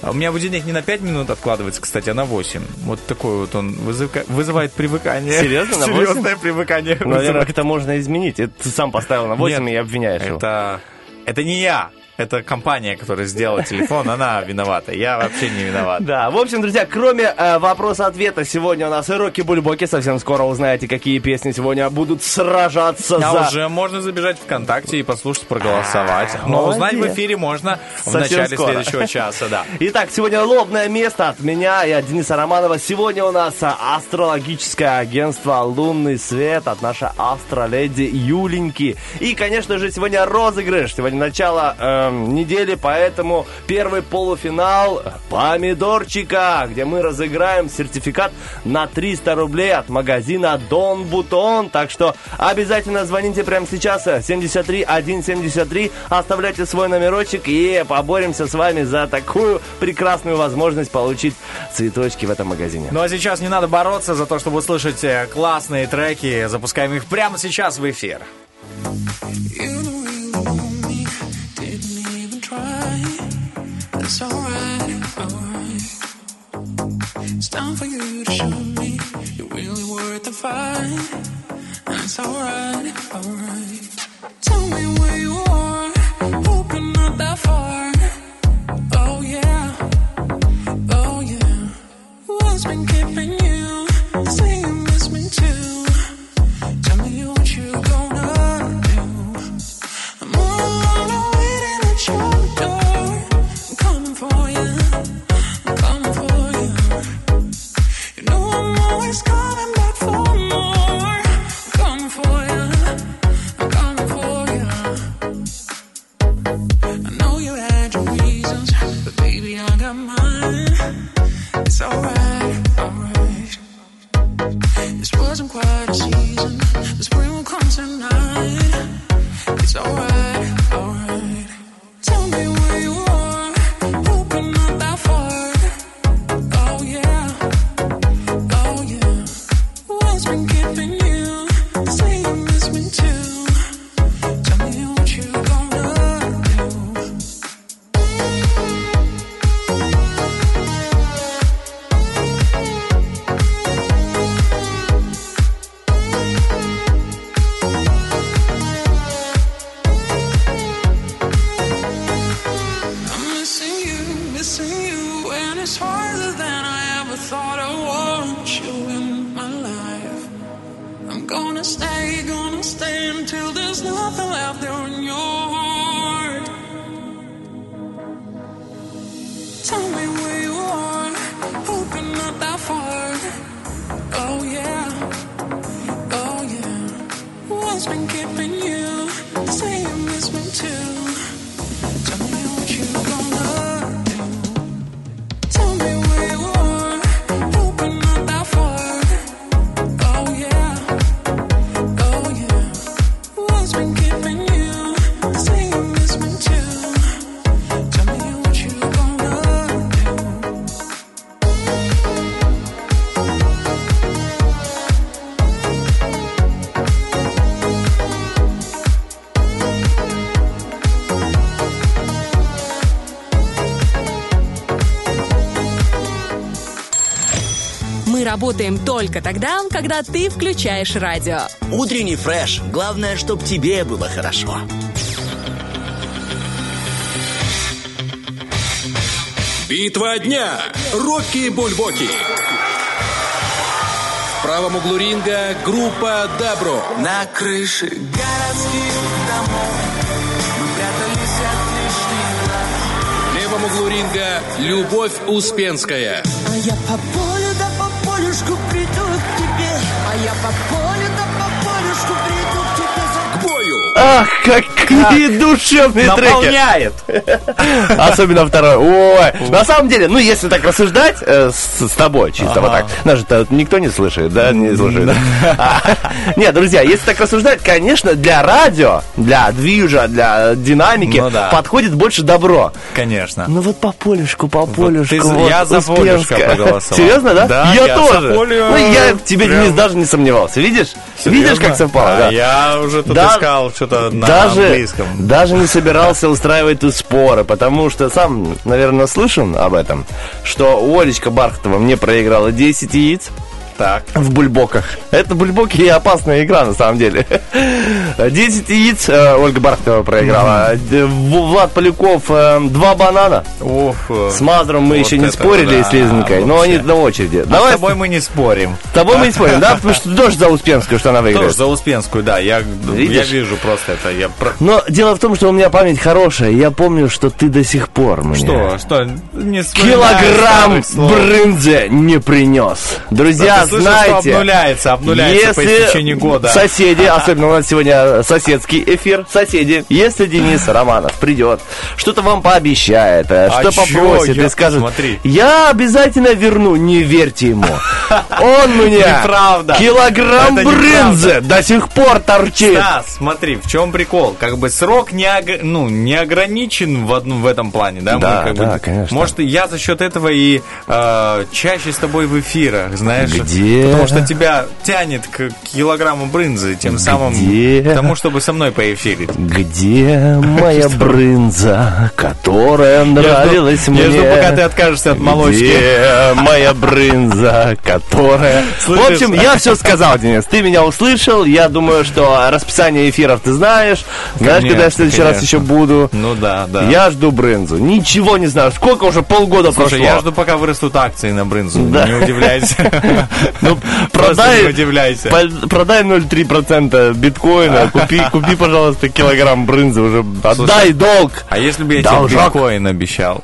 А У меня будильник не на 5 минут откладывается, кстати, а на 8. Вот такой вот он вызыка- вызывает привыкание. Серьезно, на 8? Серьезное привыкание. Наверное, это можно изменить. Это ты сам поставил на 8 Нет, и обвиняешь его. Это, это не я. Это компания, которая сделала телефон, она виновата. Я вообще не виноват. Да, в общем, друзья, кроме э, вопроса-ответа, сегодня у нас и Роки-Бульбоки. Совсем скоро узнаете, какие песни сегодня будут сражаться А за... уже можно забежать ВКонтакте и послушать, проголосовать. Но узнать в эфире можно в начале следующего часа, да. <laughs> Итак, сегодня лобное место от меня и от Дениса Романова. Сегодня у нас астрологическое агентство «Лунный свет» от нашей астроледи Юленьки. И, конечно же, сегодня розыгрыш. Сегодня начало эм, недели, поэтому первый полуфинал помидорчика, где мы разыграем сертификат на 300 рублей от магазина Дон Бутон. Так что обязательно звоните прямо сейчас 73 173, оставляйте свой номерочек и поборемся с вами за такую прекрасную возможность получить цветочки в этом магазине. Ну а сейчас не надо бороться за то, чтобы услышать э, классные треки. Запускаем их прямо сейчас в эфир. fine. That's alright, alright. Работаем только тогда, когда ты включаешь радио. Утренний фреш. Главное, чтоб тебе было хорошо. Битва дня. Рокки Бульбоки. В правом углу ринга группа Дабро. На крыше городских домов Мы прятались от лишних глаз В левом углу ринга Любовь Успенская. А я по приду к какие душевные треки. Наполняет. Особенно второй. Ой, на самом деле, ну, если так рассуждать э, с, тобой, чисто вот так, нас никто не слышит, да, не слушает. А, Нет, друзья, если так рассуждать, конечно, для радио, для движа, для динамики Ну подходит больше добро. Конечно. Ну вот по полюшку, по полюшку. я за полюшка проголосовал. Серьезно, да? Я, тоже. Ну, я тебе, даже не сомневался. Видишь? Видишь, как совпало? Я уже тут искал что-то на даже, английском. даже не собирался устраивать тут споры, потому что сам, наверное, слышал об этом, что Олечка Бархатова мне проиграла 10 яиц Так. в бульбоках. Это бульбоки и опасная игра, на самом деле. <laughs> 10 яиц э, Ольга Бархатова проиграла. В- Влад Поляков э, два банана. Уф. С Мазуром мы Вот еще не спорили да, с Лизонькой, но они на очереди. А Давай с тобой мы не спорим. с тобой мы не спорим, да? <laughs> Потому что тоже за Успенскую, что она выиграет. за Успенскую, да. Я, я Видишь? вижу просто это. Я Но дело в том, что у меня память хорошая. Я помню, что ты до сих пор мне... Что? Что? Не Килограмм брынзы не принес. Друзья, Слышал, знаете... что обнуляется, обнуляется по истечении года. соседи, особенно у нас сегодня соседский эфир, соседи, если Денис Романов придет, что-то вам пообещает, э, А что попросит Я- и скажет, смотри. я обязательно верну, не верьте ему. Он мне Неправда. килограмм Это брынзы до сих пор торчит. Да, смотри, в чем прикол? Как бы срок не, ог- ну, не ограничен в, одном, в этом плане, да? Да, как да, бы, конечно. Может, я за счет этого и э, чаще с тобой в эфирах, знаешь? Где? Потому что тебя тянет к килограмму брынзы, тем самым Где? к тому, чтобы со мной поэфирить. Где моя брынза, которая нравилась мне? Я жду, пока ты откажешься от молочки. Где моя брынза, которая... В общем, я все сказал, Денис. Ты меня услышал. Я думаю, что расписание эфиров ты знаешь. Знаешь, когда я в следующий раз еще буду. Ну да, да. Я жду брынзу. Ничего не знаю. Сколько уже полгода Слушай, прошло? я жду, пока вырастут акции на брынзу. Не удивляйся. <laughs> Ну, продай, удивляйся. по- продай 0,3% биткоина, <laughs> купи, купи, пожалуйста, килограмм брынзы уже. Отдай долг. А если бы я тебе биткоин обещал?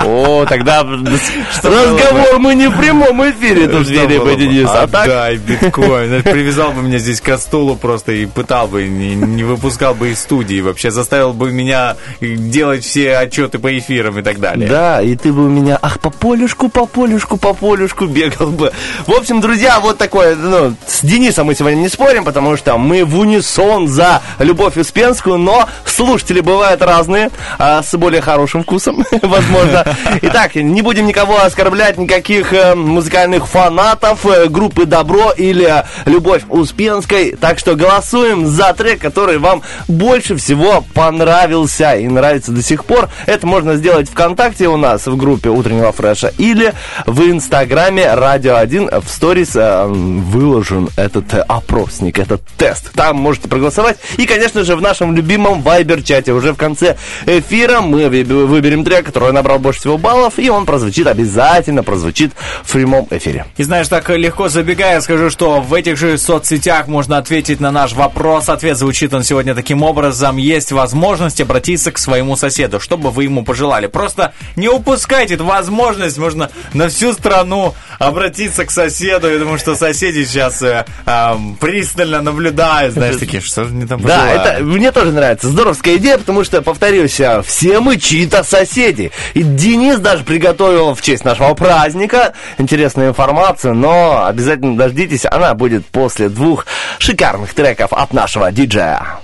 <laughs> О, тогда разговор мы не в прямом эфире тут вели бы, Денис. А так, биткоин. Привязал бы меня здесь к стулу просто и пытал бы, не, не выпускал бы из студии. Вообще заставил бы меня делать все отчеты по эфирам и так далее. да, и ты бы у меня, ах, по полюшку, по полюшку, по полюшку бегал бы. В общем, друзья, вот такое, ну, с Денисом мы сегодня не спорим, потому что мы в унисон за Любовь Успенскую, но слушатели бывают разные, а с более хорошим вкусом, <laughs> возможно. <laughs> Итак, не будем никого оскорблять, никаких э, музыкальных фанатов э, группы Добро или э, Любовь Успенской. Так что голосуем за трек, который вам больше всего понравился и нравится до сих пор. Это можно сделать ВКонтакте у нас в группе Утреннего Фреша или в Инстаграме Радио 1 в сторис выложен этот опросник, этот тест. Там можете проголосовать. И, конечно же, в нашем любимом Вайбер-чате уже в конце эфира мы выб- выберем трек, который набрал больше всего баллов, и он прозвучит, обязательно прозвучит в прямом эфире. И знаешь, так легко забегая, скажу, что в этих же соцсетях можно ответить на наш вопрос. Ответ звучит он сегодня таким образом. Есть возможность обратиться к своему соседу, что бы вы ему пожелали. Просто не упускайте эту возможность. Можно на всю страну обратиться к соседу. Я думаю, что соседи сейчас э, эм, пристально наблюдают. Знаешь, такие, что же мне там Да, это мне тоже нравится. Здоровская идея, потому что, повторюсь, а, все мы чьи-то соседи. И Денис даже приготовил в честь нашего праздника интересную информацию, но обязательно дождитесь, она будет после двух шикарных треков от нашего диджея.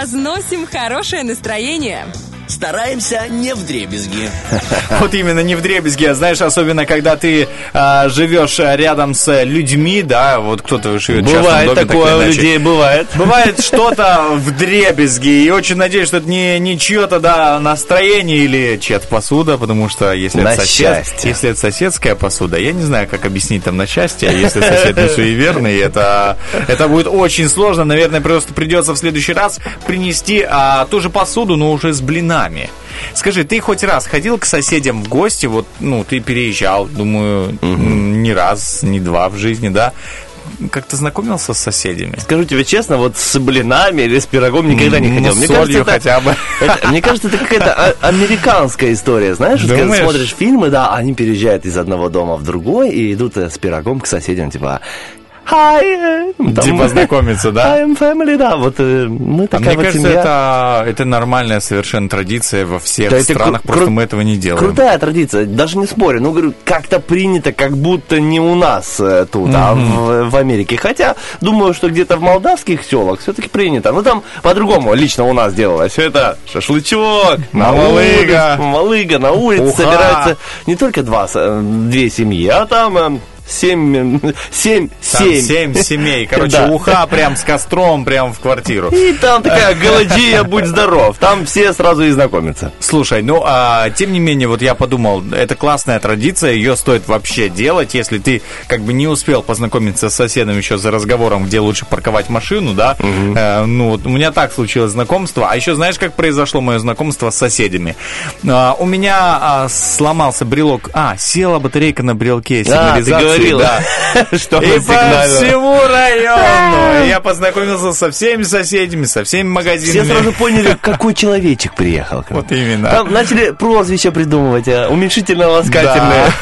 Разносим хорошее настроение. Стараемся не в дребезги. <laughs> Вот именно не в дребезге, а знаешь, особенно когда ты а, живешь а, рядом с людьми, да, вот кто-то живет Бывает доме, так такое или у людей, бывает. <laughs> Бывает что-то в дребезге, и очень надеюсь, что это не, не чье-то, да, настроение или чья-то посуда, потому что если На это, сосед, счастье. если это соседская посуда, я не знаю, как объяснить там на счастье, а если сосед не суеверный, это, это будет очень сложно, наверное, просто придется в следующий раз принести а, ту же посуду, но уже с блинами. Скажи, ты хоть раз ходил к соседям в гости, вот, ну, ты переезжал, думаю, м, не раз, не два в жизни, да? Как-то знакомился с соседями? Скажу тебе честно, вот с блинами или с пирогом никогда не Ну, ходил. с Мне солью кажется, это- хотя бы. это- мне кажется, это какая-то а- американская история, знаешь, вот когда смотришь фильмы, да, они переезжают из одного дома в другой и идут э, с пирогом к соседям, типа Hi, э, там, Типа знакомиться, да? I am family, да, вот э, мы А такая мне вот кажется, семья. это, это нормальная совершенно традиция во всех Да странах, просто кру- мы этого не делаем. Крутая традиция, даже не спорю. Ну, говорю, как-то принято, как будто не у нас э, тут, а в, в Америке. Хотя, думаю, что где-то в молдавских селах все-таки принято. Ну, там по-другому лично у нас делалось. Все это шашлычок, на Малыга. улице, малыга, на улице Уха. собираются не только два, две семьи, а там семь, семь, семь. семь семей. Короче, Да. уха прям с костром, прям в квартиру. И там такая <laughs> голодия, будь здоров. Там все сразу и знакомятся. Слушай, ну, а, тем не менее, вот я подумал, это классная традиция, ее стоит вообще делать, если ты как бы не успел познакомиться с соседом еще за разговором, где лучше парковать машину, да, Э, ну, вот у меня так случилось знакомство, а еще знаешь, как произошло мое знакомство с соседями? А, у меня а, сломался брелок, а, села батарейка на брелке А, сигнализации, говорил, да. <laughs> что И по всему району я познакомился со всеми соседями, со всеми магазинами. Все сразу <laughs> поняли, какой человечек приехал. Вот именно. Там начали прозвища придумывать, а, уменьшительно-ласкательные.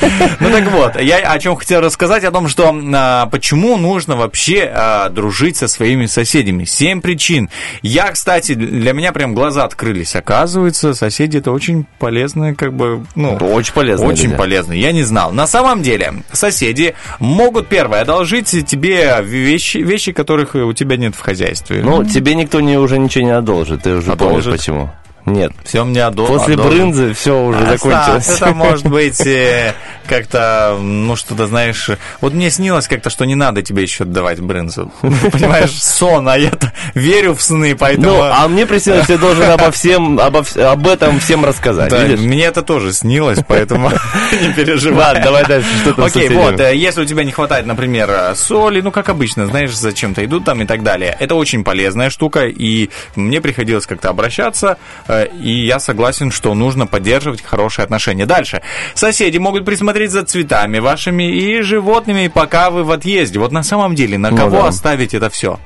<laughs> Ну так вот, я о чем хотел рассказать, о том, что а, почему нужно вообще а, дружить со своими соседями. Семь причин. Я, кстати, для меня прям глаза открылись. Оказывается, соседи это очень полезные, как бы, ну... Очень полезные Очень люди. полезные. Я не знал. На самом деле, соседи могут, первое, одолжить тебе вещи, вещи, которых у тебя нет в хозяйстве. Ну, тебе никто не, уже ничего не одолжит, ты уже помнишь Одолжит? почему. Нет. все мне одол- После одолжат. брынзы все уже Оставь, закончилось. Это может <laughs> быть э, как-то, ну, что-то, знаешь... Вот мне снилось как-то, что не надо тебе еще отдавать брынзу. <laughs> Понимаешь, сон, а я-то верю в сны, поэтому... Ну, а мне приснилось, ты должен обо всем, обо об этом всем рассказать. Да, мне это тоже снилось, поэтому <laughs> не переживай. Ладно, давай дальше, что там Окей, вот, э, если у тебя не хватает, например, э, соли, ну, как обычно, знаешь, зачем-то идут там и так далее. Это очень полезная штука, и мне приходилось как-то обращаться, и я согласен, что нужно поддерживать хорошие отношения. Дальше. Соседи могут присмотреть за цветами вашими и животными, пока вы в отъезде. Вот на самом деле, на Ну кого да. оставить это все?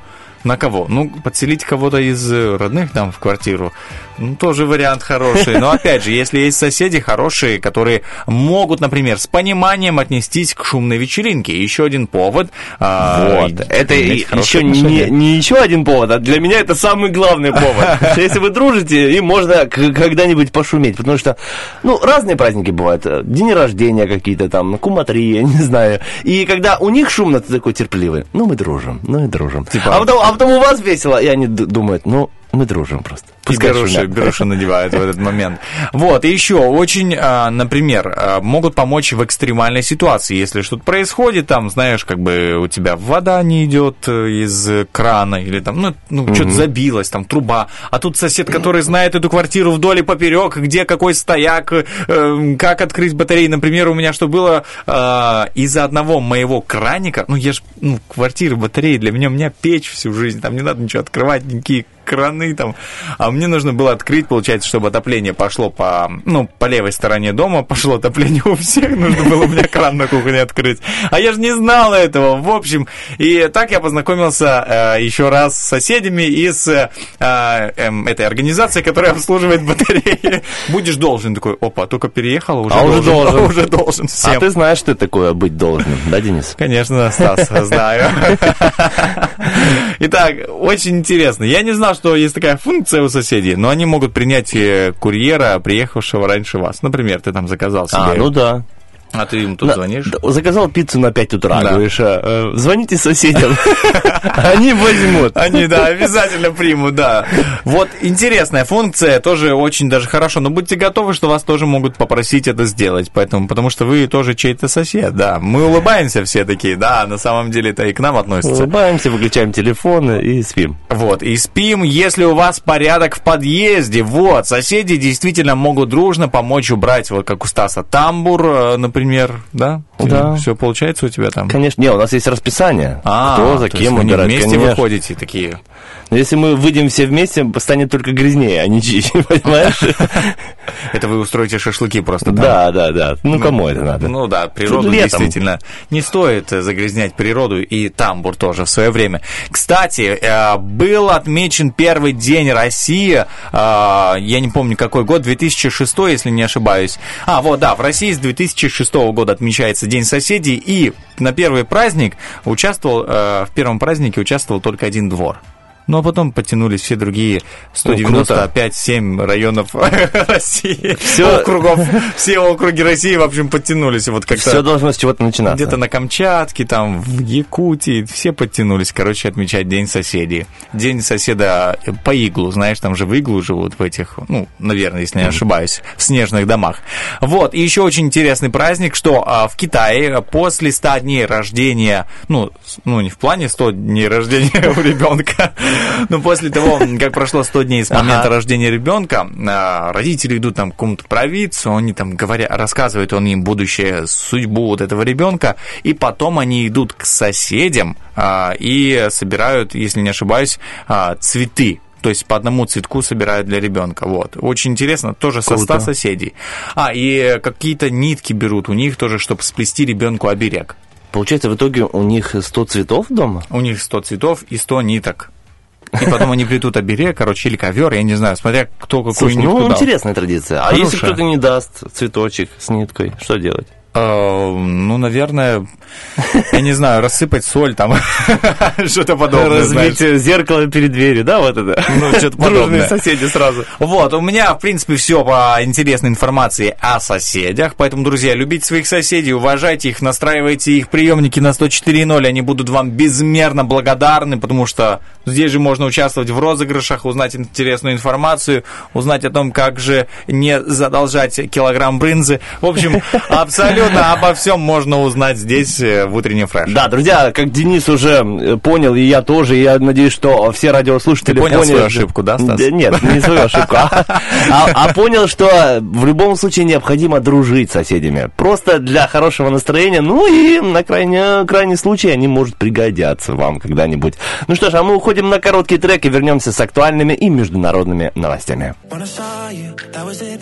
На кого? Ну, подселить кого-то из э, родных там в квартиру. Ну, тоже вариант хороший. Но опять же, если есть соседи хорошие, которые могут, например, с пониманием отнестись к шумной вечеринке. Еще один повод. а, Вот. Это еще не, не еще один повод, а для меня это самый главный повод. <laughs> Если вы дружите, и можно когда-нибудь пошуметь. Потому что, ну, разные праздники бывают. Дни рождения какие-то там, куматрия, не знаю. И когда у них шумно, ты такой терпеливый. Ну, мы дружим, ну и дружим. Типа- а, потом, а потом у вас весело, и они думают, ну, мы дружим просто. И Пускай беруши, надевают в этот момент. Вот, и еще очень, а, например, а, могут помочь в экстремальной ситуации. Если что-то происходит, там, знаешь, как бы у тебя вода не идет э, из крана, или там, ну, ну что-то забилось, там, труба. А тут сосед, который знает эту квартиру вдоль и поперек, где какой стояк, э, как открыть батареи. Например, у меня что было а, из-за одного моего краника, ну, я ж, ну, квартира, батареи, для меня, у меня печь всю жизнь, там не надо ничего открывать, никакие краны там. А мне нужно было открыть, получается, чтобы отопление пошло по, ну, по левой стороне дома, <laughs> пошло отопление у всех, нужно было у меня кран на кухне открыть. А я же не знал этого, в общем. И так я познакомился э, еще раз с соседями из э, э, этой организации, которая обслуживает батареи. <laughs> Будешь должен такой, опа, только переехала, уже А уже должен. <laughs> уже должен всем. А ты знаешь, что такое быть должным, да, Денис? Конечно, Стас, знаю. Итак, очень интересно. Я не знал, что есть такая функция у соседей, но они могут принять э, курьера, приехавшего раньше вас. Например, ты там заказал себе А, ну да. А ты им тут На- звонишь? Заказал пиццу на 5 утра, Да. говоришь, а, э, звоните соседям, <laughs> они возьмут. Они, да, обязательно примут, да. Вот интересная функция, тоже очень даже хорошо. Но будьте готовы, что вас тоже могут попросить это сделать. Поэтому, потому что вы тоже чей-то сосед, да. Мы улыбаемся все такие, да, на самом деле это и к нам относится. Улыбаемся, выключаем телефоны и спим. Вот, и спим, если у вас порядок в подъезде. Вот, соседи действительно могут дружно помочь убрать, вот как у Стаса тамбур, э, например, да? Да. Все получается у тебя там? Конечно, не, у нас есть расписание. А, Кто за то есть кем вы не убирать, вместе конечно. выходите такие. Но если мы выйдем все вместе, станет только грязнее, а не чище, <laughs> понимаешь? <laughs> Это вы устроите шашлыки просто там. Да, да, да. Ну, кому это надо? Ну да, природу действительно не стоит э, загрязнять природу и тамбур тоже в свое время. Кстати, э, был отмечен первый день России, э, я не помню какой год, 2006, если не ошибаюсь. А, вот, да, в России с 2006 года отмечается День соседей, и на первый праздник участвовал, в первом празднике участвовал только один двор. Ну, а потом подтянулись все другие 195-7 районов <laughs> России, Всё- округов, все округи России, в общем, подтянулись. Вот как-то Все должно с чего-то начинаться. где-то на Камчатке, там, в Якутии, все подтянулись, короче, отмечать День соседей. День соседа по иглу, знаешь, там же в иглу живут в этих, ну, наверное, если не ошибаюсь, в снежных домах. Вот, и еще очень интересный праздник, что а, в Китае после 100 дней рождения, ну, ну, не в плане 100 дней рождения <laughs> у ребенка, но после того, как прошло 100 дней с момента рождения ребенка, а, родители идут там к какому-то провидцу, они там говорят, рассказывают он им будущее, судьбу вот этого ребенка, и потом они идут к соседям а, и собирают, если не ошибаюсь, а, цветы. То есть по одному цветку собирают для ребенка. Вот. Очень интересно, тоже со 100 Круто. соседей. А, и какие-то нитки берут у них тоже, чтобы сплести ребенку оберег. Получается, в итоге у них 100 цветов дома? У них 100 цветов и 100 ниток. И потом они плетут оберег, короче, или ковер, я не знаю, смотря кто какую Слушай, ну, интересная традиция. А если Хорошая. кто-то не даст цветочек с ниткой, что делать? Э, Ну, наверное, я не знаю, рассыпать соль там, <laughs> что-то подобное. знаешь. Разбить зеркало перед дверью, да, вот это? Ну, что-то Дружные подобное. соседи сразу. Вот, у меня, в принципе, все по интересной информации о соседях. Поэтому, друзья, любите своих соседей, уважайте их, настраивайте их приемники на 104.0. Они будут вам безмерно благодарны, потому что здесь же можно участвовать в розыгрышах, узнать интересную информацию, узнать о том, как же не задолжать килограмм брынзы. В общем, абсолютно <laughs> обо всем можно узнать здесь, э, в утреннем фреш. Да, друзья, как Денис уже понял, и я тоже, и я надеюсь, что все радиослушатели Ты понял поняли. свою ошибку, да, Стас? Нет, не свою ошибку, а, а- а понял, что в любом случае необходимо дружить с соседями. Просто для хорошего настроения, ну и на крайне, крайний случай они, может, пригодятся вам когда-нибудь. Ну что ж, а мы уходим на короткий трек и вернемся с актуальными и международными новостями. When I saw you, that was it.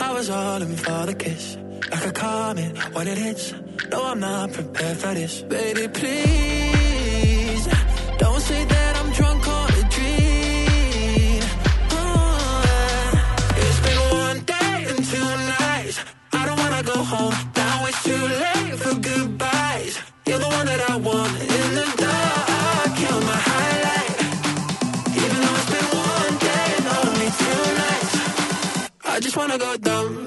I was all in for the kiss. Like a comet when it hits. No, I'm not prepared for this. Baby, please. Don't say that I'm drunk on a dream. Oh, it's been one day and two nights. I don't wanna go home. Now it's too late for goodbyes. You're the one that I want in the dark. You're my highlight. Even though it's been one day and only two nights. I just wanna go dumb,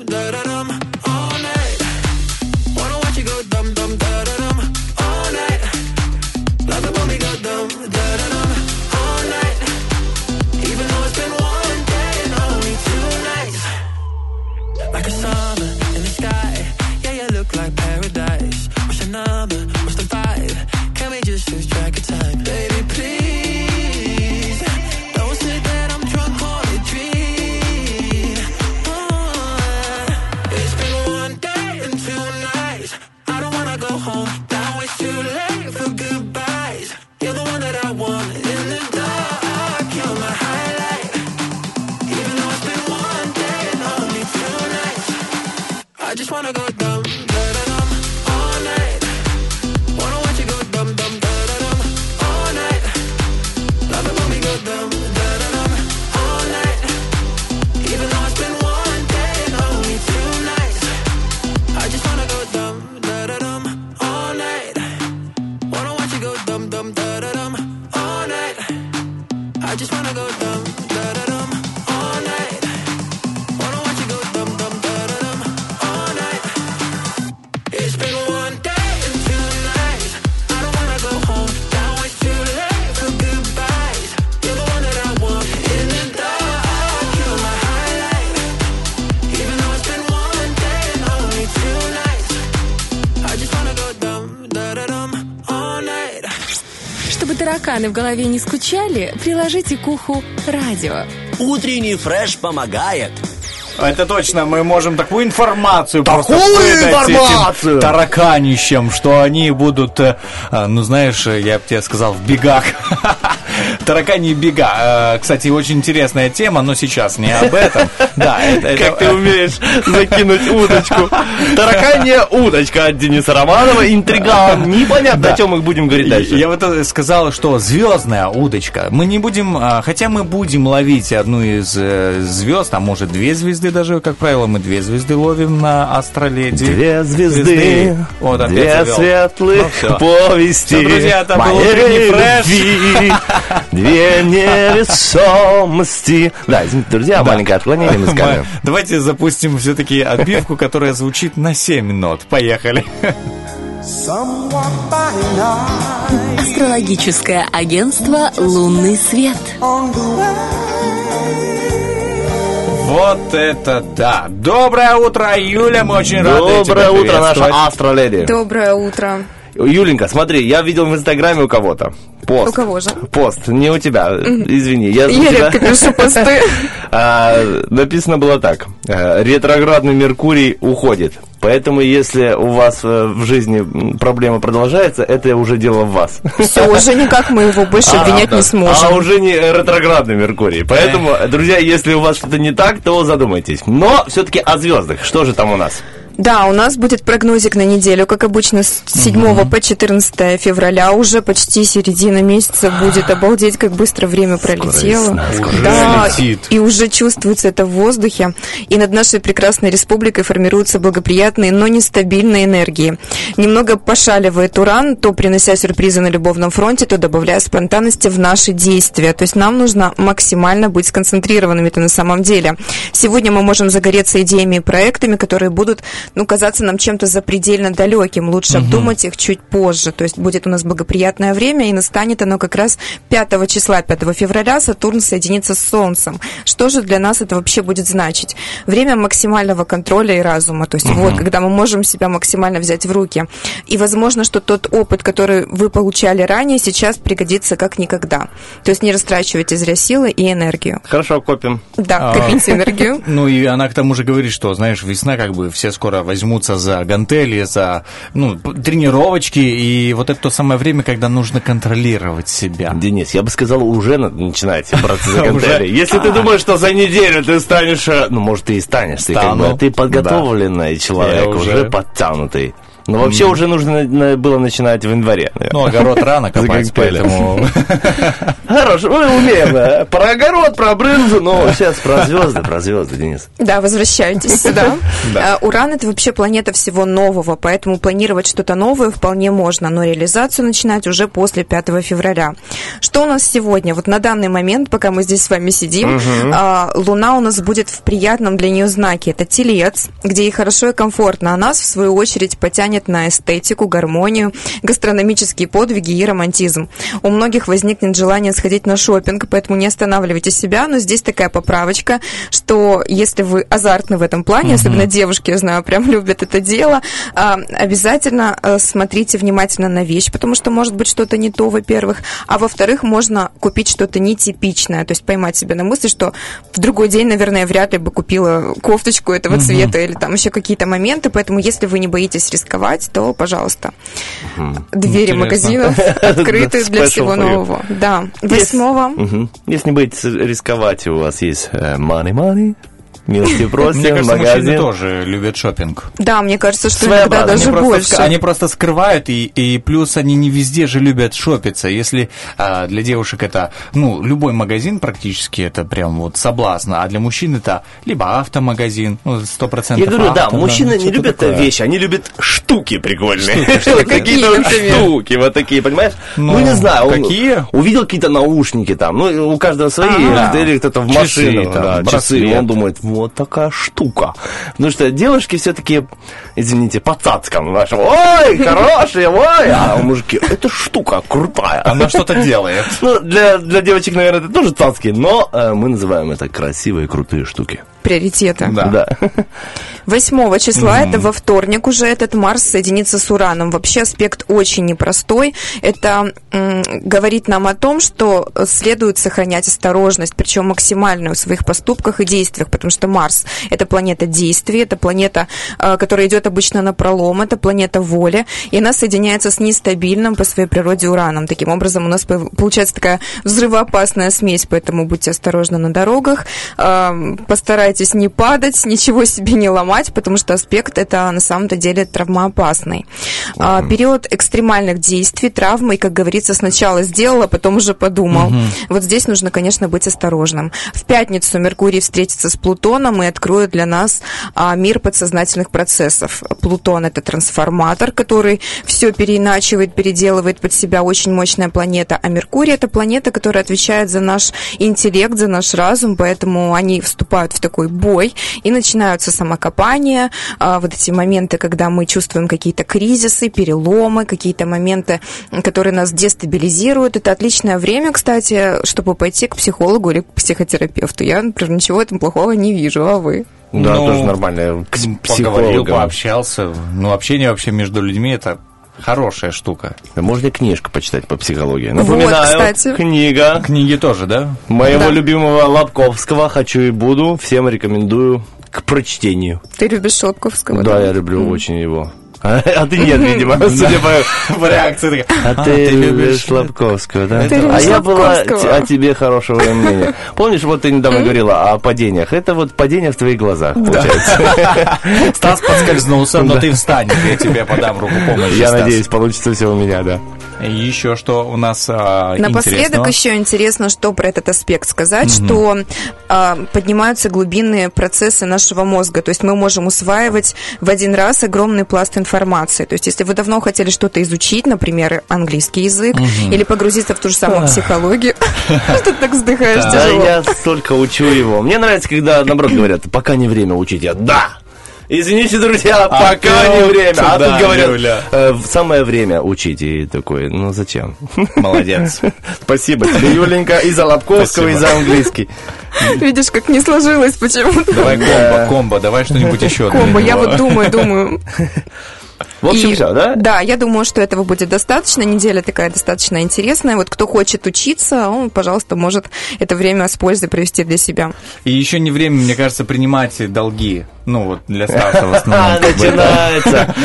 тараканы в голове не скучали, приложите к уху радио. Утренний фреш помогает. Это точно, мы можем такую информацию Такую информацию! этим тараканищам, что они будут, э, э, ну знаешь, я бы тебе сказал, в бегах. <laughs> Таракани бега. Э, Кстати, очень интересная тема, но сейчас не об этом. Да, это... это- Как ты умеешь закинуть удочку. Тараканья удочка от Дениса Романова. Интриган. Непонятно, Да. о чем мы будем говорить дальше. Я вот это сказал, что звездная удочка. Мы не будем, а, хотя мы будем ловить одну из э, звезд, а может две звезды даже, как правило, мы две звезды ловим на астроледи. Две звезды, Вот опять две завел. светлых Ну, повести. Всё, друзья, это был утренний фреш. Две невесомости. Да, извините, друзья, маленькое отклонение <laughs> музыкальное. Давайте запустим все-таки отбивку, которая звучит на 7 нот. Поехали. Астрологическое агентство «Лунный свет». Вот это да. Доброе утро, Юля. Мы очень рады тебя Доброе утро, наша астроледи. Доброе утро. Юленька, смотри, я видел в Инстаграме у кого-то пост. У кого же? Пост, не у тебя, извини. Я, Я тебя- редко пишу посты. <laughs> А, написано было так. э, Ретроградный Меркурий уходит. Поэтому, если у вас э, в жизни проблема продолжается, это уже дело в вас. Все, уже никак мы его больше А, обвинять не сможем. А уже не ретроградный Меркурий. Поэтому, друзья, если у вас что-то не так, то задумайтесь. Но все-таки о звездах. Что же там у нас? Да, у нас будет прогнозик на неделю, как обычно, с 7 по 14 февраля. Уже почти середина месяца будет. Обалдеть, как быстро время пролетело. скоро да, летит. и уже чувствуется это в воздухе. И над нашей прекрасной республикой формируются благоприятные, но нестабильные энергии. Немного пошаливает уран, то принося сюрпризы на любовном фронте, то добавляя спонтанности в наши действия. То есть нам нужно максимально быть сконцентрированными это на самом деле. Сегодня мы можем загореться идеями и проектами, которые будут ну, казаться нам чем-то запредельно далеким. Лучше обдумать их чуть позже. То есть будет у нас благоприятное время, и настанет оно как раз 5 числа, 5 февраля, Сатурн соединится с Солнцем. Что же для нас это вообще будет значить? Время максимального контроля и разума. То есть вот, когда мы можем себя максимально взять в руки. И возможно, что тот опыт, который вы получали ранее, сейчас пригодится как никогда. То есть не растрачивайте зря силы и энергию. Хорошо, копим. Да, А. копите энергию. <laughs> Ну и она к тому же говорит, что, знаешь, весна, как бы все скоро возьмутся за гантели, за ну, тренировочки, и вот это то самое время, когда нужно контролировать себя. Денис, я бы сказал, уже на- начинаете браться за <laughs> гантели. Если ты думаешь, что за неделю ты станешь... э, Ну, может, ты и станешь. Ты, как Стану. бы, ты подготовленный человек, уже. подтянутый. Но вообще уже нужно было начинать в январе. наверное. Ну, огород рано <laughs> копать, поэтому... <laughs> Хорош, мы умеем. Про огород, про брынзу, но сейчас про звезды, про звезды, Денис. Да, возвращайтесь сюда. <laughs> А, Уран это вообще планета всего нового, поэтому планировать что-то новое вполне можно, но реализацию начинать уже после 5 февраля. Что у нас сегодня? Вот на данный момент, пока мы здесь с вами сидим, а, Луна у нас будет в приятном для нее знаке. Это Телец, где ей хорошо и комфортно, а нас, в свою очередь, потянет на эстетику, гармонию, гастрономические подвиги и романтизм. У многих возникнет желание сходить на шопинг, поэтому не останавливайте себя, но здесь такая поправочка, что если вы азартны в этом плане, особенно девушки, я знаю, прям <laughs> любят это дело, а, обязательно а, смотрите внимательно на вещь, потому что может быть что-то не то, во-первых, а во-вторых, можно купить что-то нетипичное, то есть поймать себя на мысли, что в другой день, наверное, вряд ли бы купила кофточку этого цвета или там еще какие-то моменты, поэтому если вы не боитесь рисковать, то, пожалуйста, двери Интересно. магазинов <laughs> открыты для всего нового. Да, восьмого. Если боитесь рисковать, у вас есть э, милости <laughs> Мне просим, кажется, мужчины магазин. тоже любят шопинг. Да, мне кажется, что иногда даже они, просто, больше. ск- они просто скрывают, и, и плюс они не везде же любят шопиться. Если а, для девушек это, ну, любой магазин практически, это прям вот соблазн, а для мужчин это либо автомагазин, ну, сто процентов Я говорю, да, авто, мужчины не что-то любят такое. вещи, они любят штуки прикольные. <laughs> Какие-то штуки, вот такие, понимаешь? Ну, Ну, не знаю. какие? Увидел какие-то наушники там, ну, у каждого свои, А, или кто-то в машину, там, да, часы, он думает, вот такая штука. Потому что девушки все-таки, извините, по цацкам вашим, ой, хорошие, ой, а мужики, это штука крутая. Она что-то делает. Ну, для, для девочек, наверное, это тоже цацки, но э, мы называем это красивые, крутые штуки. Приоритеты. Да. 8 числа, это во вторник уже, этот Марс соединится с Ураном. Вообще аспект очень непростой. Это м, говорит нам о том, что следует сохранять осторожность, причем максимальную в своих поступках и действиях, потому что Марс – это планета действий, это планета, э, которая идет обычно на пролом, это планета воли, и она соединяется с нестабильным по своей природе Ураном. Таким образом, у нас получается такая взрывоопасная смесь, поэтому будьте осторожны на дорогах, э, постарайтесь не падать, ничего себе не ломать, потому что аспект это на самом-то деле травмоопасный. А, период экстремальных действий, травмы, и, как говорится, сначала сделал, а потом уже подумал. Вот здесь нужно, конечно, быть осторожным. В пятницу Меркурий встретится с Плутоном и откроет для нас а, мир подсознательных процессов. Плутон это трансформатор, который все переиначивает, переделывает под себя очень мощная планета, а Меркурий это планета, которая отвечает за наш интеллект, за наш разум, поэтому они вступают в такой бой и начинаются самокопания, а, вот эти моменты, когда мы чувствуем какие-то кризисы, переломы, какие-то моменты, которые нас дестабилизируют. Это отличное время, кстати, чтобы пойти к психологу или к психотерапевту. Я, например, ничего в этом плохого не вижу, а вы? Да, Ну, тоже нормально. К Поговорил, пообщался. Ну, общение вообще между людьми это хорошая штука. Можно книжку почитать по психологии. Вот, Напоминаю, кстати. книга Книги тоже, да? моего Да. любимого Лобковского «Хочу и буду». Всем рекомендую к прочтению. Ты любишь Шелковского? Да, я люблю очень его. А, а ты нет, <laughs> видимо, судя по... В реакции такая, А ты любишь Лобковского, да? Ты любишь а я была о тебе хорошего мнения. Помнишь, вот ты недавно говорила о падениях. Это вот падение в твоих глазах, получается. <laughs> Стас подскользнулся, но ты встань, я тебе подам руку помощи, Я надеюсь, получится все у меня, да. И еще что у нас а, Напоследок еще интересно, что про этот аспект сказать, что а, поднимаются глубинные процессы нашего мозга. То есть мы можем усваивать в один раз огромный пласт информации. То есть если вы давно хотели что-то изучить, например, английский язык, или погрузиться в ту же самую психологию, <laughs> что ты так вздыхаешь Да, тяжело. я столько учу его. Мне нравится, когда, наоборот, говорят, пока не время учить. Я, да! Извините, друзья, пока не время. А да, тут говорят. «Э, самое время учить. И такой, ну зачем? Молодец. <laughs> Спасибо тебе, Юленька, и за Лобковского, и за английский. Видишь, как не сложилось почему-то. Давай комбо, комбо, давай что-нибудь <laughs> еще. Комбо, я вот думаю, думаю. В общем, И- все, да? Да, я думаю, что этого будет достаточно. Неделя такая достаточно интересная. Вот кто хочет учиться, он, пожалуйста, может это время с пользой провести для себя. И еще не время, мне кажется, принимать долги. Ну, вот для Стаса в основном. <laughs> А, как бы, да. начинается.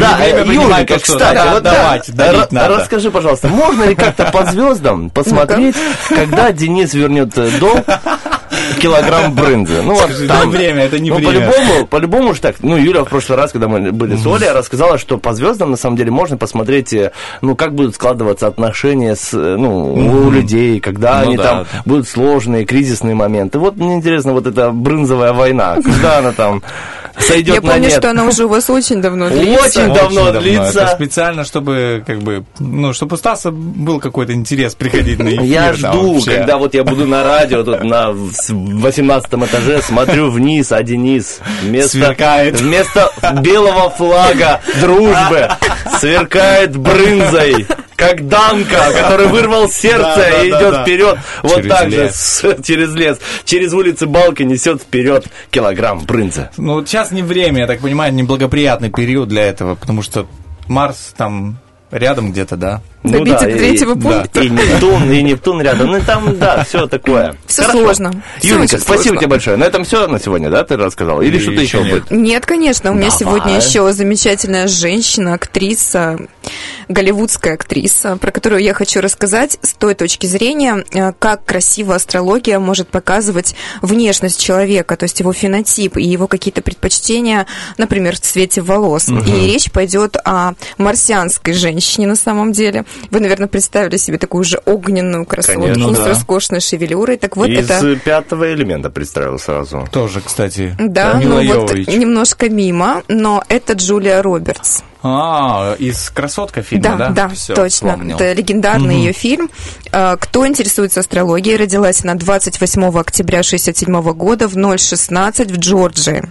Да, время э, принимать Юлька, кстати, да, расскажи, пожалуйста, можно ли как-то по звездам посмотреть, когда Денис вернет э, долг килограмм брынзы? Ну, вот Скажи, там- не время, это не ну, время. По-любому, по-любому же так. Ну, Юля в прошлый раз, когда мы были с Олей, рассказала, что по звездам, на самом деле, можно посмотреть, э, ну, как будут складываться отношения с, э, ну, у людей, когда Ну они да, там да. будут сложные, кризисные моменты. Вот мне интересно, вот эта брынзовая война, когда она там сойдет Я помню, что она уже у вас очень давно длится. Очень давно длится. Специально, чтобы, как бы, ну, чтобы у Стаса был какой-то интерес приходить на эфир. Я жду, когда вот я буду на радио тут на 18 этаже, смотрю вниз, а Денис вместо, вместо белого флага дружбы <laughs> сверкает брынзой. Как Данка, который вырвал <laughs> сердце и идет вперед. Вот так же через лес. Через улицы Балки несет вперед килограмм брынзы. Ну, вот сейчас не время, я так понимаю, неблагоприятный период для этого, потому что Марс там рядом где-то, да? Ну до и- третьего да. пункта. И Нептун, и Нептун рядом. Ну и там, да, все такое. <laughs> Все Хорошо. сложно. Очень спасибо сложно. тебе большое. На этом все на сегодня, да, ты рассказала? Или что-то еще нет? будет? Нет, конечно, у меня Давай. сегодня еще замечательная женщина, актриса, голливудская актриса, про которую я хочу рассказать с той точки зрения, э, как красиво астрология может показывать внешность человека, то есть его фенотип и его какие-то предпочтения, например, в цвете волос. И речь пойдет о марсианской женщине на самом деле. Вы, наверное, представили себе такую же огненную красотку Конечно, с да. роскошной шевелюрой. Так вот, Из это... пятого элемента представил сразу. Тоже, кстати, Да, Мила ну вот немножко мимо, но это Джулия Робертс. А, из «Красотка» фильма, да? да, Всё, точно. вспомнил. Это легендарный ее фильм. Э, Кто интересуется астрологией, родилась она 28 октября 67 года в 016 в Джорджии.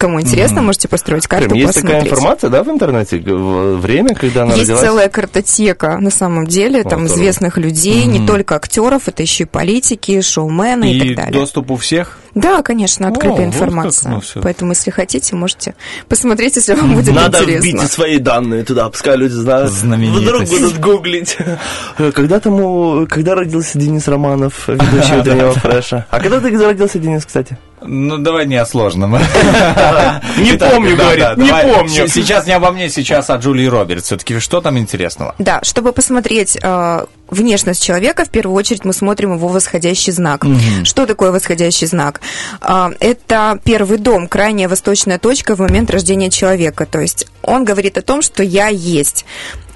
Кому интересно, можете построить карту, Прям есть такая посмотреть. информация, да, в интернете? Время, когда она Есть родилась? целая картотека, на самом деле, там здорово. известных людей, не только актеров, это еще и политики, шоумены и, И так далее. доступ у всех? Да, конечно, открытая О, вот информация. всё. Поэтому, если хотите, можете посмотреть, если вам будет Надо интересно. вбить и свои данные туда, пускай люди знают. Вдруг будут гуглить. <laughs> Когда тому, когда родился Денис Романов, <laughs> ведущий утреннего фреша? А когда ты родился, Денис, кстати? Ну, давай не о сложном. <laughs> Не помню, говорит, не помню. Сейчас не обо мне, сейчас о Джулии Робертс. Все-таки что там интересного? Да, чтобы посмотреть э, внешность человека, в первую очередь мы смотрим его восходящий знак. Что такое восходящий знак? А, это первый дом, крайняя восточная точка в момент рождения человека. То есть он говорит о том, что я есть.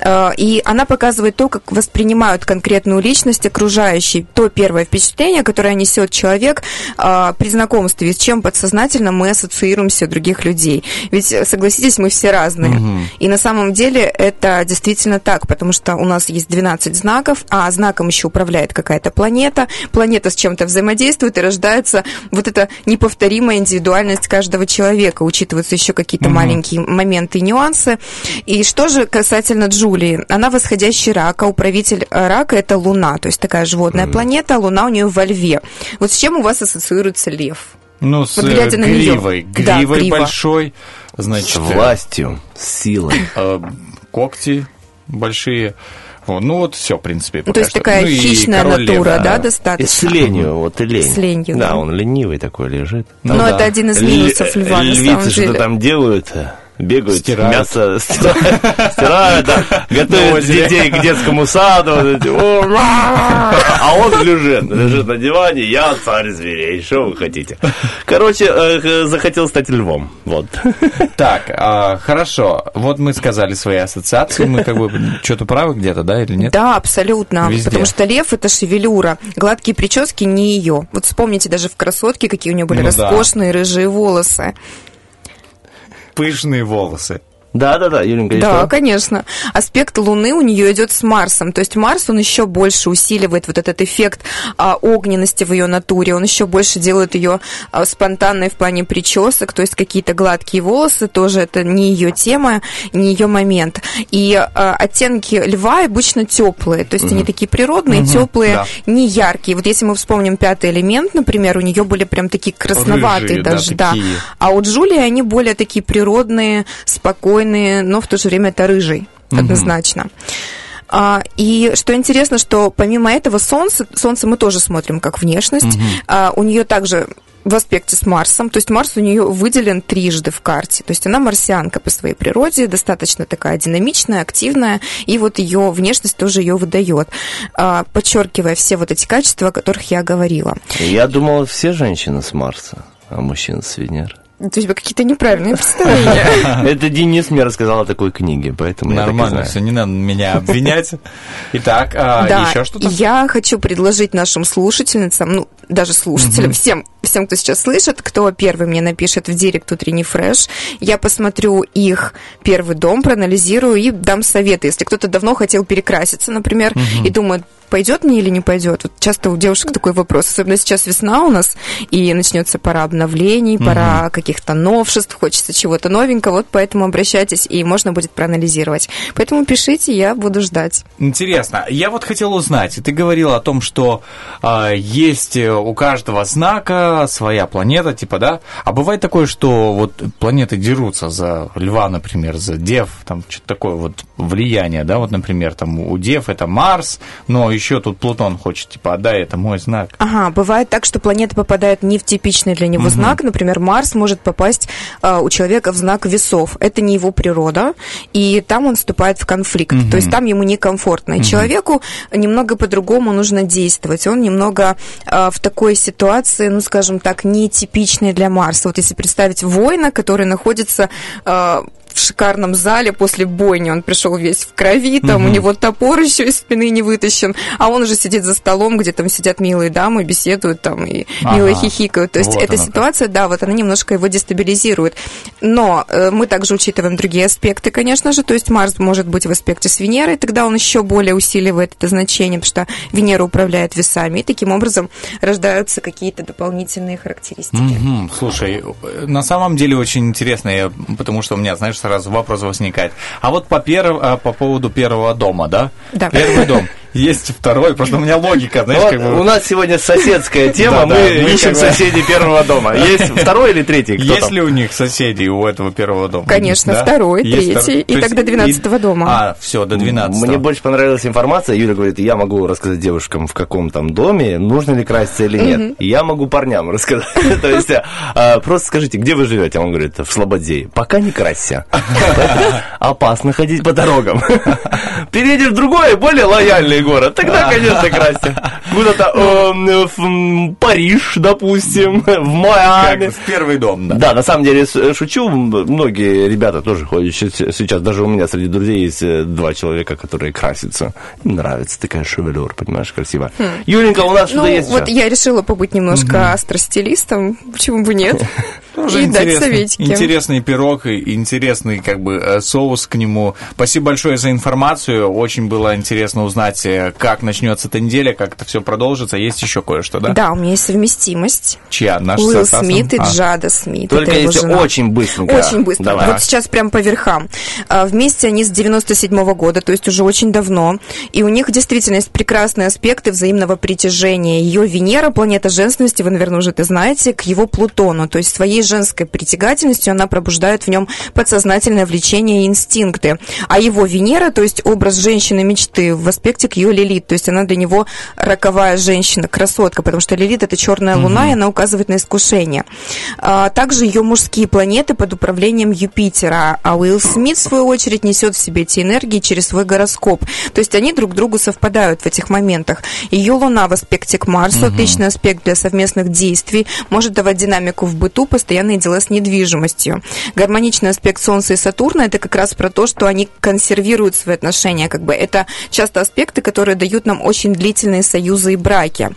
Э, И она показывает то, как воспринимают конкретную личность окружающие, то первое впечатление, которое несет человек э, при знакомстве, с чем подсознательно мы ассоциируемся других людей. Ведь, э, согласитесь, мы все разные. И на самом деле это действительно так, потому что у нас есть 12 знаков, а знаком еще управляет какая-то планета. Планета с чем-то взаимодействует, и рождается вот эта неповторимая индивидуальность каждого человека. Учитываются еще какие-то маленькие моменты и нюансы. И что же касательно Джулии? Она восходящий рак, а управитель рака – это Луна, то есть такая животная планета, а Луна у нее во Льве. Вот с чем у вас ассоциируется лев? Ну, с Вот э, глядя на гривой. Да, Гривой грива. большой. Значит, С властью, с силой. э, когти большие. Вот, ну вот все, в принципе. Ну, то есть что. такая Ну хищная натура, лев, да, И с достаточно? ленью, вот и лень. С ленью, Да, да. он ленивый такой лежит. Ну Но да. это один из минусов льва, на самом Львицы что деле. там делают? Бегают, Стирают. мясо <laughs> стирают, стирают, да, готовят детей к детскому саду, а он лежит, лежит на диване, я царь зверей, что вы хотите? Короче, э, захотел стать львом, вот. Так, а, хорошо. Вот мы сказали свои ассоциации. Мы как бы что-то правы где-то, да, или нет? Да, абсолютно. Везде. Потому что лев это шевелюра. Гладкие прически не ее. Вот вспомните даже в красотке, какие у нее были Ну да. роскошные рыжие волосы. Пышные волосы. Да-да-да, Юленька, и Да, что? конечно. Аспект Луны у нее идет с Марсом. То есть Марс, он еще больше усиливает вот этот эффект а, огненности в ее натуре. Он еще больше делает ее а, спонтанной в плане причесок. То есть какие-то гладкие волосы тоже это не ее тема, не ее момент. И а, оттенки льва обычно теплые. То есть они такие природные, теплые, да. не яркие. Вот если мы вспомним пятый элемент, например, у нее были прям такие красноватые Рыжие, да, даже, да. такие. А у Джулии они более такие природные, спокойные, но в то же время это рыжий, однозначно. А, и что интересно, что помимо этого Солнце, Солнце мы тоже смотрим как внешность. А, у нее также в аспекте с Марсом, то есть Марс у нее выделен трижды в карте, то есть она марсианка по своей природе, достаточно такая динамичная, активная, и вот ее внешность тоже ее выдает, а, подчеркивая все вот эти качества, о которых я говорила. Я думал, все женщины с Марса, а мужчины с Венеры. То есть у тебя какие-то неправильные представления. <laughs> Это Денис мне рассказал о такой книге, поэтому Нормально, все, не надо меня обвинять. <laughs> Итак, а, еще что-то? я хочу предложить нашим слушательницам, ну, даже слушателям, всем, всем, кто сейчас слышит, кто первый мне напишет в директ утренний фреш, я посмотрю их первый дом, проанализирую и дам советы. Если кто-то давно хотел перекраситься, например, и думает, пойдет мне или не пойдет. Вот часто у девушек такой вопрос, особенно сейчас весна у нас, и начнется пора обновлений, пора каких-то новшеств, хочется чего-то новенького, вот поэтому обращайтесь, и можно будет проанализировать. Поэтому пишите, я буду ждать. Интересно. Я вот хотел узнать, ты говорил о том, что а, есть э, у каждого знака своя планета, типа, да? А бывает такое, что вот планеты дерутся за льва, например, за дев, там что-то такое вот влияние, да? Вот, например, там у дев это Марс, но еще тут Плутон хочет, типа, отдай, это мой знак. Ага, бывает так, что планета попадает не в типичный для него знак. Например, Марс может попасть а, у человека в знак весов. Это не его природа, и там он вступает в конфликт. То есть там ему некомфортно. И человеку немного по-другому нужно действовать. Он немного а, в такой ситуации, ну, скажем так, нетипичной для Марса. Вот если представить воина, который находится а, в шикарном зале после бойни. Он пришел весь в крови, там у него топор еще из спины не вытащен, а он уже сидит за столом, где там сидят милые дамы, беседуют там и Ага. мило хихикают. То есть Вот эта оно как. ситуация, да, вот она немножко его дестабилизирует. Но э, мы также учитываем другие аспекты, конечно же. То есть Марс может быть в аспекте с Венерой, тогда он еще более усиливает это значение, потому что Венера управляет весами, и таким образом рождаются какие-то дополнительные характеристики. Мгм. Слушай, э, на самом деле очень интересно, я- потому что у меня, знаешь, сразу вопрос возникает. А вот по, перв- а, по поводу первого дома, да? Да. Первый дом. Есть второй, просто у меня логика, знаешь, как бы... У нас сегодня соседская тема, мы ищем соседей первого дома. Есть второй или третий? Есть ли у них соседи у этого первого дома? Конечно, второй, третий, и тогда 12 дома. А, все, до 12 Мне больше понравилась информация. Юля говорит, я могу рассказать девушкам, в каком там доме, нужно ли краситься или нет. Я могу парням рассказать. <laughs> То есть, а, просто скажите, где вы живете? Он говорит, в Слободее. Пока не красься. <laughs> Опасно ходить по дорогам. <laughs> Переедешь в другой, более лояльный город. Тогда, конечно, красься. Куда-то э, в Париж, допустим, в Как Майами. в первый дом, да. Да, на самом деле с- шучу. Многие ребята тоже ходят сейчас. Даже у меня среди друзей есть э, два человека, которые красятся. Им нравится такая шевелюр, понимаешь, красиво. Юленька, у нас Ну, что-то есть вот еще? я решила побыть немножко астростилистом, почему бы нет, <laughs> Тоже и дать советики. интересный пирог и интересный как бы э, соус к нему. Спасибо большое за информацию. Очень было интересно узнать, как начнется эта неделя, как это все продолжится. Есть еще кое-что, да? Да, у меня есть совместимость. Чья? Наша Уилл? Смит и А. Джада Смит. Только это если жена. очень быстренько. Очень быстро. Давай. Вот сейчас прям по верхам. А, Вместе они с 97 года, то есть уже очень давно. И у них действительно есть прекрасные аспекты взаимного притяжения. Ее Венера, планета женственности, вы, наверное, уже это знаете, к его Плутону. То есть своей женской притягательностью она пробуждает в нем подсознательное влечение и инстинкты. А его Венера, то есть образ женщины мечты в аспекте к ее Лилит. То есть она для него роковая женщина, красотка, потому что Лилит это черная луна, и она указывает на искушение. А, Также ее мужские планеты под управлением Юпитера, а Уилл Смит, в свою очередь, несет в себе эти энергии через свой гороскоп. То есть они друг другу совпадают в этих моментах. Ее Луна в аспекте к Марсу, отличный аспект для совместных действий, может давать динамику в быту, постоянные дела с недвижимостью. Гармоничный аспект Солнца и Сатурна это как раз про то, что они консервируют свои отношения. Как бы это часто аспекты, которые дают нам очень длительные союзы и браки.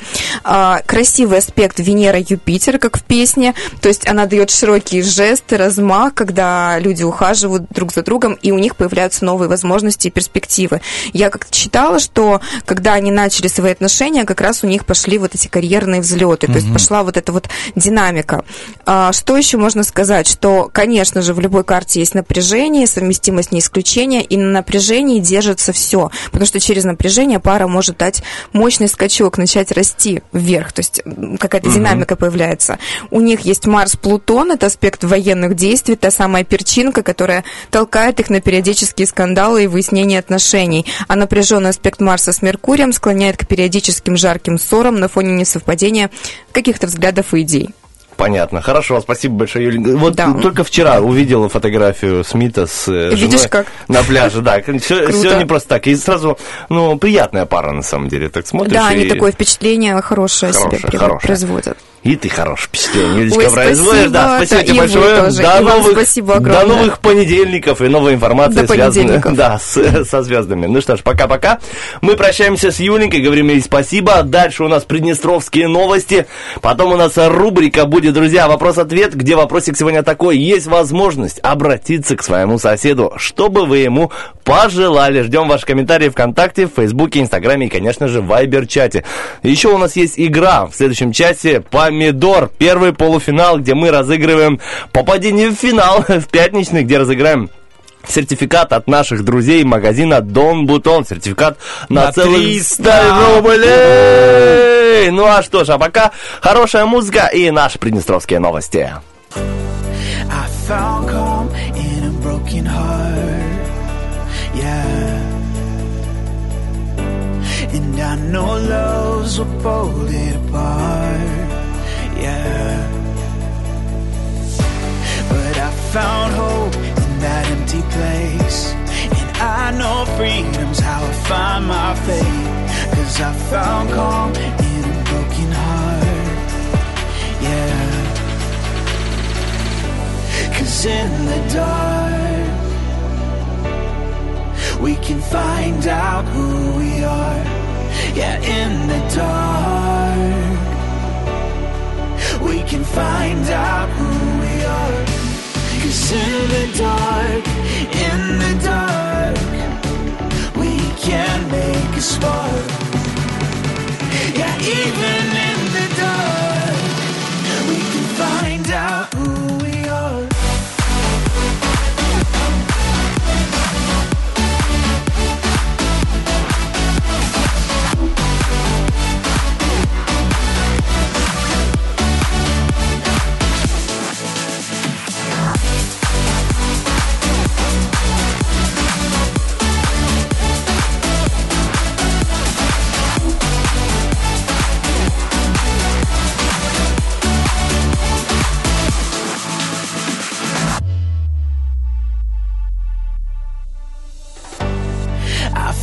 А, красивый аспект Венера-Юпитер, как в песне, то есть она дает широкие жесты, размах, когда люди ухаживают друг за другом, и у них появляются новые возможности и перспективы. Я как-то читала, что когда они начали свои отношения, как раз у них пошли вот эти карьерные взлеты, то есть пошла вот эта вот динамика. А, что еще можно сказать? Что, конечно же, в любой карте есть напряжение, совместимость не исключение, и на напряжении держится все, потому что через напряжение пара может дать мощный скачок, начать расти вверх, то есть какая-то динамика появляется. У них есть Марс-Плутон, это аспект военных действий, та самая перчинка, которая толкает их на периодические скандалы и выяснение отношений. А напряженный аспект Марса с Меркурием склоняет к периодическим жарким ссорам на фоне несовпадения каких-то взглядов и идей. Понятно. Хорошо, спасибо большое, Юля. Вот Да. только вчера увидела фотографию Смита с э, Видишь, женой как? на пляже. Да, <laughs> все, не просто так. И сразу, ну, приятная пара, на самом деле. Так смотришь да, они и... такое впечатление хорошее, Хорошее, себе хорошее. производят. И ты хорошее впечатление, Юлечка, производишь. Да, спасибо, тебе большое. тоже. До новых, спасибо До новых понедельников и новой информации, До связанной <laughs> да, с- со звездами. Ну что ж, пока-пока. Мы прощаемся с Юленькой, говорим ей спасибо. Дальше у нас приднестровские новости. Потом у нас рубрика будет, друзья, вопрос-ответ, где вопросик сегодня такой. Есть возможность обратиться к своему соседу, чтобы вы ему пожелали. Ждем ваши комментарии ВКонтакте, в Фейсбуке, Инстаграме и, конечно же, в Вайбер-чате. Еще у нас есть игра в следующем часе «Помидор». Первый полуфинал, где мы разыгрываем попадение в финал <laughs> в пятничный, где разыграем сертификат от наших друзей магазина Дон Бутон. Сертификат на, На целых 300 100 рублей. Ну а что ж, а пока хорошая музыка и наши приднестровские новости. A. And I know loves pull it apart. Found hope in that empty place. And I know freedom's how I find my faith. Cause I found calm in a broken heart. Yeah. Cause in the dark, we can find out who we are. Yeah, in the dark, we can find out who we are. Cause in the dark, in the dark, we can make a spark. Yeah, even in the dark, we can find out who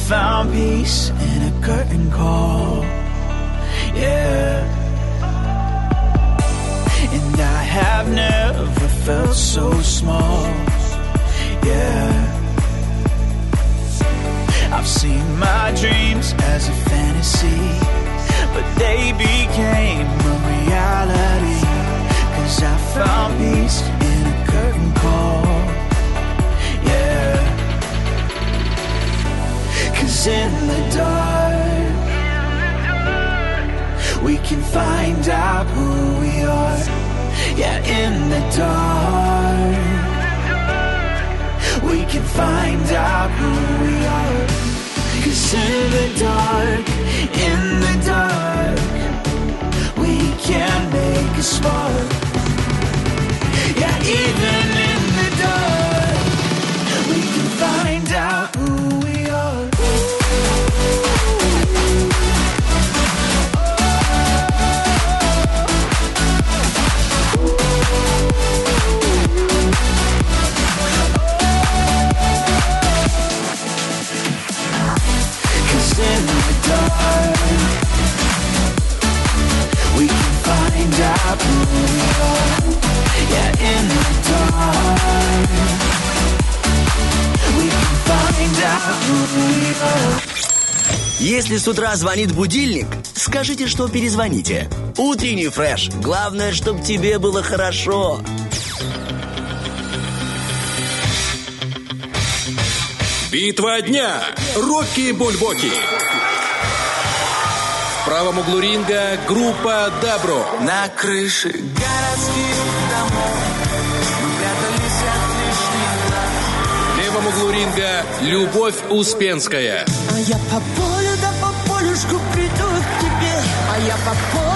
found peace in a curtain call. Yeah. And I have never felt so small. Yeah. I've seen my dreams as a fantasy, but they became a reality. Cause I found peace in a curtain call. Cause in the dark, we can find out who we are. Yeah, in the dark, we can find out who we are. Cause in the dark, in the dark, we can make a spark. Yeah, even in the dark, Если с утра звонит будильник, скажите, что перезвоните. Утренний фреш. Главное, чтобы тебе было хорошо. Битва дня. Рокки Бульбоки. В правом углу ринга группа Добро. На крыше городских домов мы прятались от лишних глаз. В левом углу ринга Любовь Успенская. А я по полю да по полюшку приду к тебе А я по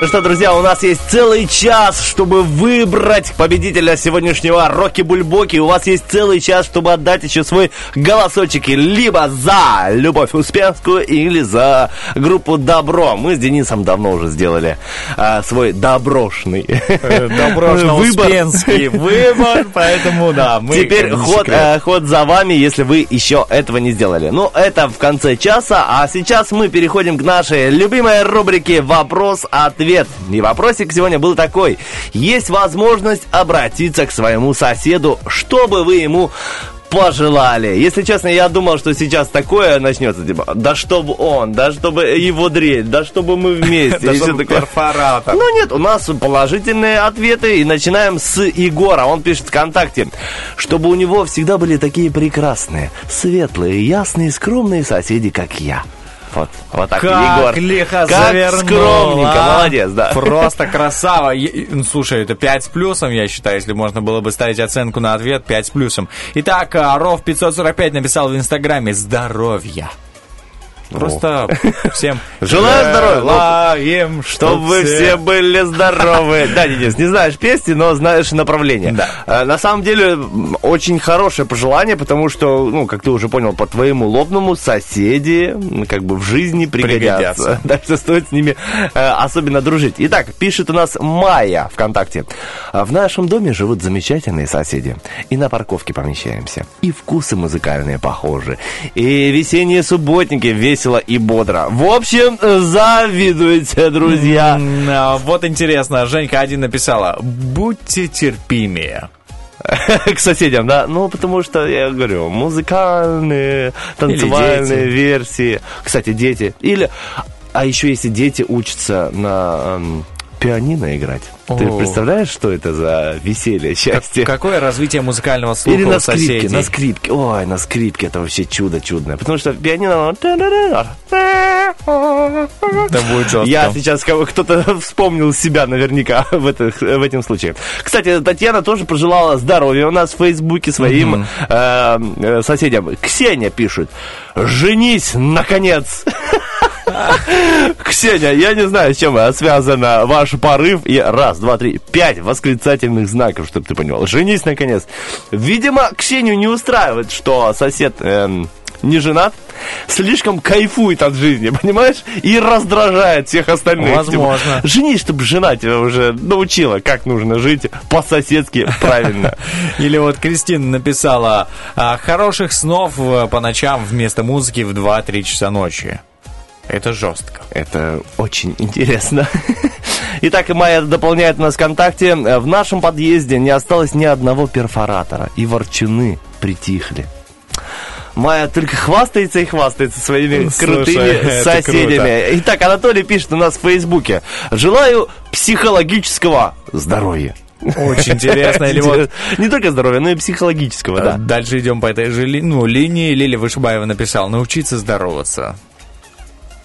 Ну что, друзья, у нас есть целый час, чтобы выбрать победителя сегодняшнего Рокки Бульбоки. У вас есть целый час, чтобы отдать еще свой голосочек. Либо за Любовь Успенскую, или за группу Добро. Мы с Денисом давно уже сделали а, свой доброшный Доброшно-Успенский <laughs> выбор, поэтому, да, мы... Теперь ход, э, ход за вами, если вы еще этого не сделали. Ну, это в конце часа, а сейчас мы переходим к нашей любимой рубрике «Вопрос-ответ». И вопросик сегодня был такой. Есть возможность обратиться к своему соседу, чтобы вы ему пожелали. Если честно, я думал, что сейчас такое начнется, типа, да чтобы он, да чтобы его дрель, да чтобы мы вместе. <laughs> Да чтобы перфоратор. Ну нет, у нас положительные ответы. И начинаем с Егора. Он пишет ВКонтакте, чтобы у него всегда были такие прекрасные, светлые, ясные, скромные соседи, как я. Вот, вот так, Как Егор. лихо как завернул, скромненько, а? молодец, да. Просто <laughs> красава. Е- ну, Слушай, это 5 с плюсом, я считаю, если можно было бы ставить оценку на ответ 5 с плюсом. Итак, а, Ров 545 написал в Инстаграме «Здоровья». Просто всем <laughs> Желаю здоровья. Желаем, Чтобы вы все были здоровы. <laughs> Да, Денис, не знаешь песни, но знаешь направление. Да. Э, На самом деле, очень хорошее пожелание, потому что, ну, как ты уже понял, по твоему лобному соседи как бы в жизни пригодятся. Пригодятся. <laughs> Так что стоит с ними э, особенно дружить. Итак, пишет у нас Майя ВКонтакте. «А В нашем доме живут замечательные соседи. И на парковке помещаемся. И вкусы музыкальные похожи. И весенние субботники весело и бодро. В общем, завидуйте, друзья. А, Вот интересно, Женька один написала «Будьте терпимее». <laughs> К соседям, да? Ну, потому что, я говорю, музыкальные, танцевальные версии. Кстати, дети. Или, а еще если дети учатся на эм, пианино играть. Ты О. представляешь, что это за веселье, счастье? Какое развитие музыкального слуха Или на скрипке, соседей? на скрипке. Ой, на скрипке это вообще чудо чудное. Потому что пианино... Это будет жестко. Я сейчас кто-то <laughs> вспомнил себя наверняка в, это, в этом случае. Кстати, Татьяна тоже пожелала здоровья у нас в Фейсбуке своим э, э, соседям. Ксения пишет, женись, наконец! <laughs> Ксения, я не знаю, с чем связано ваш порыв. И раз, два, три, пять восклицательных знаков, чтобы ты понял. Женись, наконец. Видимо, Ксению не устраивает, что сосед эм, не женат, слишком кайфует от жизни, <laughs> понимаешь? И раздражает всех остальных. Возможно. Типа, женись, чтобы жена тебя уже научила, как нужно жить по-соседски правильно. <laughs> Или вот Кристина написала «А, «Хороших снов э, по ночам вместо музыки в 2-3 часа ночи». Это жестко. Это очень интересно. <laughs> Итак, и Майя дополняет нас ВКонтакте. В нашем подъезде не осталось ни одного перфоратора, и ворчуны притихли. Майя только хвастается и хвастается своими Слушай, крутыми соседями. круто. Итак, Анатолий пишет у нас в Фейсбуке. Желаю психологического здоровья. Очень интересно. Или вот Не только здоровья, но и психологического, да. Дальше идем по этой же ли- ну, линии. Лилия Вышибаева написала «Научиться здороваться».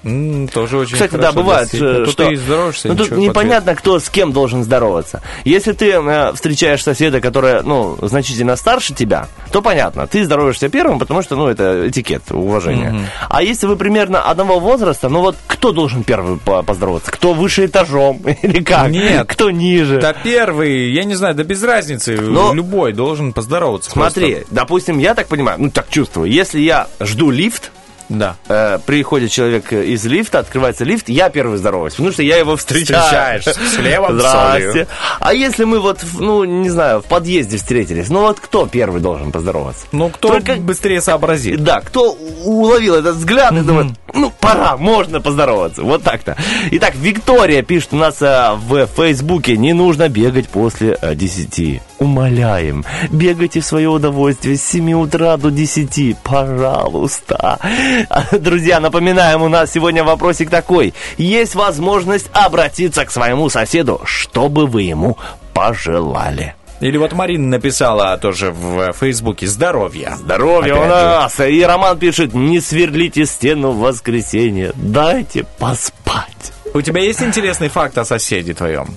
М, тоже очень Кстати, хорошо да, бывает, всех. э, Тут что... ты и здороваешься, ну, тут непонятно, кто с кем должен здороваться. Если ты э, встречаешь соседа, который, ну, значительно старше тебя, то понятно, ты здороваешься первым, потому что, ну, это этикет, уважение. Мгм. А если вы примерно одного возраста, ну, вот кто должен первый по- поздороваться? Кто выше этажом? <laughs> Или как? Нет. Кто ниже? Да первый, я не знаю, да без разницы. Но- Любой должен поздороваться. Смотри, просто. допустим, я так понимаю, ну, так чувствую, если я жду лифт, Да. э, приходит человек из лифта, открывается лифт, я первый здороваюсь, потому что я его встречаю. Встречаешь с хлебом, Здрасте. А если мы вот, ну, не знаю, в подъезде встретились, ну вот кто первый должен поздороваться? Ну, кто Только- быстрее сообразит? Да, кто уловил этот взгляд и думает, ну, пора, можно поздороваться. Вот так-то. Итак, Виктория пишет у нас э, в Фейсбуке, не нужно бегать после э, 10. Умоляем, бегайте в свое удовольствие с 7 утра до 10, пожалуйста. <laughs> Друзья, напоминаем, у нас сегодня вопросик такой. Есть возможность обратиться к своему соседу, что бы вы ему пожелали. Или вот Марина написала тоже в Фейсбуке «Здоровья». Здоровья у же. нас! И Роман пишет, не сверлите стену в воскресенье, дайте поспать. У тебя есть интересный факт о соседе твоем?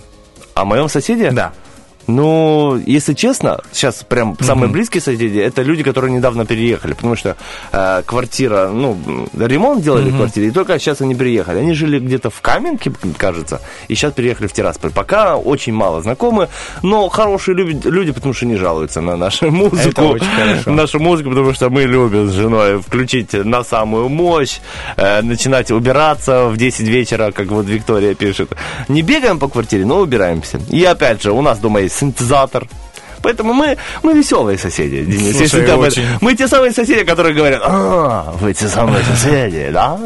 О моем соседе? Да. Ну, если честно, сейчас прям самые близкие соседи, это люди, которые недавно переехали, потому что э, квартира, ну, ремонт делали в квартире, и только сейчас они переехали. Они жили где-то в Каменке, кажется, и сейчас переехали в Тирасполь. Пока очень мало знакомы, но хорошие люди, люди потому что не жалуются на нашу <laughs> музыку. очень хорошо. Нашу музыку, потому что мы любим с женой включить на самую мощь, э, начинать убираться в 10 вечера, как вот Виктория пишет. Не бегаем по квартире, но убираемся. И опять же, у нас дома есть синтезатор. Поэтому мы, мы веселые соседи, Денис. Слушай, если ты об этом- очень. Мы те самые соседи, которые говорят, а, вы те самые <laughs> соседи, да?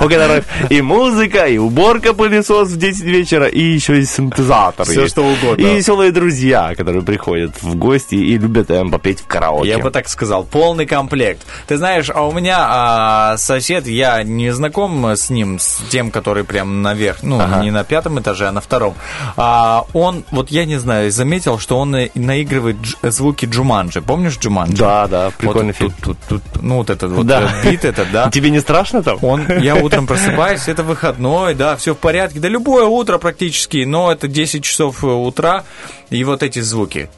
У которых и музыка, и уборка пылесос в 10 вечера, и еще и синтезатор есть. что угодно. И веселые друзья, которые приходят в гости и любят эм, попеть в караоке. Я бы так сказал, полный комплект. Ты знаешь, а у меня а, сосед, я не знаком с ним, с тем, который прям наверх, ну, Ага. не на пятом этаже, а на втором. А, он, вот я не знаю, заметил, что он наигрывает дж- звуки Джуманджи. Помнишь Джуманджи? Да, да, прикольный вот фильм. Тут, тут, тут, ну, вот этот вот Да. э, бит этот, да. Тебе не страшно там? Он, я утром просыпаюсь, это выходной, да, все в порядке, да любое утро практически, но это 10 часов э, утра, и вот эти звуки.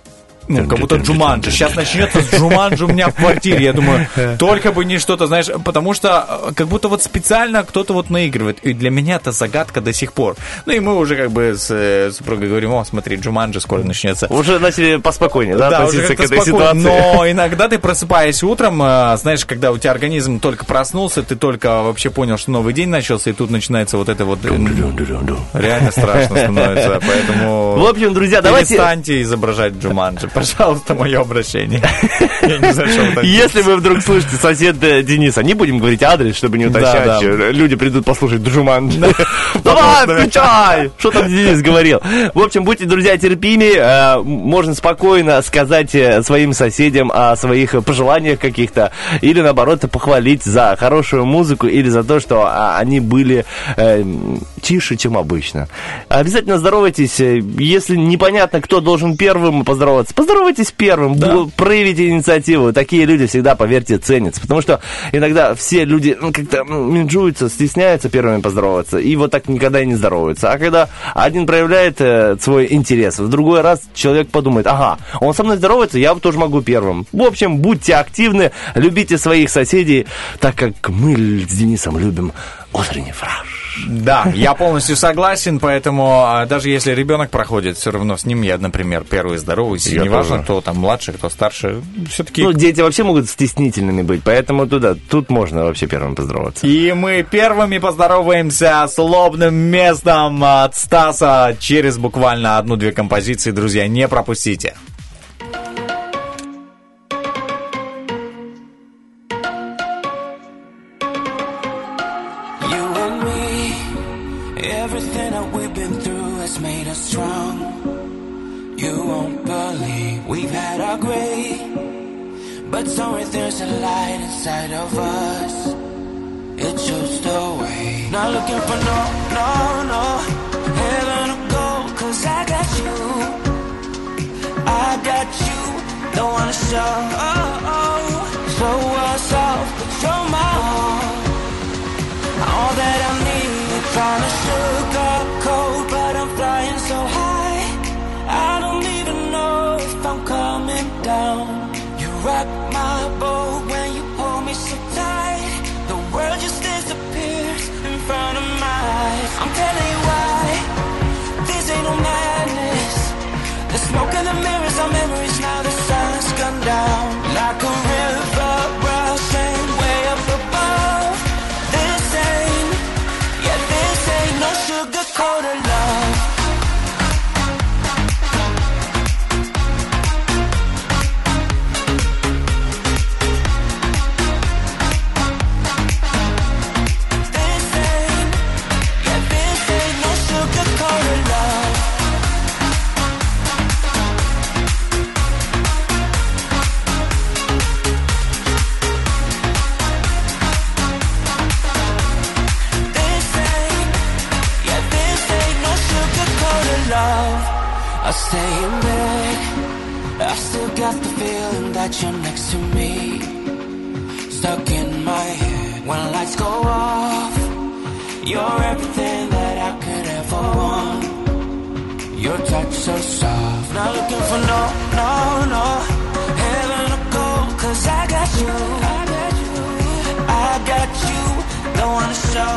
Ну, как будто Джуманджи. Сейчас начнется с Джуманджи у меня в квартире. Я думаю, <laughs> только бы не что-то, знаешь, потому что э, как будто вот специально кто-то вот наигрывает. И для меня это загадка до сих пор. Ну и мы уже как бы с э, супругой говорим, о, смотри, Джуманджи скоро начнется. Уже начали поспокойнее, да, Да, относиться к этой спокойно. ситуации? Но иногда ты просыпаясь утром, э, знаешь, когда у тебя организм только проснулся, ты только вообще понял, что новый день начался, и тут начинается вот это вот... э, Реально страшно становится, поэтому... В общем, друзья, давайте- Перестаньте изображать Джуманджи. Пожалуйста, мое обращение. <laughs> Я не знаю, что Если вы вдруг слышите сосед э, Дениса, не будем говорить адрес, чтобы не уточнять. Люди придут послушать Джуман. <laughs> Давай, включай! Что там Денис говорил? В общем, будьте, друзья, терпимее. э, Можно спокойно сказать э, своим соседям о своих пожеланиях каких-то. Или, наоборот, похвалить за хорошую музыку или за то, что а, они были э, тише, чем обычно. Обязательно здоровайтесь. Если непонятно, кто должен первым поздороваться, поздоровайтесь первым. Бу- Проявите инициативу. Такие люди всегда, поверьте, ценятся. Потому что иногда все люди ну, как-то м, менжуются, стесняются первыми поздороваться. И вот так никогда и не здороваются. А когда один проявляет э, свой интерес, в другой раз человек подумает, ага, он со мной здоровается, я тоже могу первым. В общем, будьте активны, любите своих соседей, так как мы с Денисом любим утренний фраж. Да, я полностью согласен, поэтому а, даже если ребенок проходит, все равно с ним я, например, первый здороваюсь. И Я неважно, тоже. кто там младше, кто старше, все-таки... Ну, дети вообще могут стеснительными быть, поэтому туда, тут можно вообще первым поздороваться. И мы первыми поздороваемся с лобным местом от Стаса через буквально одну-две композиции, друзья, не пропустите. Somewhere there's a light inside of us. It shows the way. Not looking for no, no, no heaven or gold, cause I got you. I got you. Don't wanna show, show us off, but you're my all. All that I need, trying to sugarcoat, but I'm flying so high. I don't even know if I'm coming down. You rock Smoke in the mirrors, I'm I stay in I still got the feeling that you're next to me. Stuck in my head when lights go off. You're everything that I could ever want. Your touch so soft, not looking for no, no, no heaven or gold, 'cause I got you. I got you. I got you. Don't wanna show,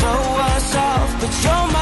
show us off, but you're my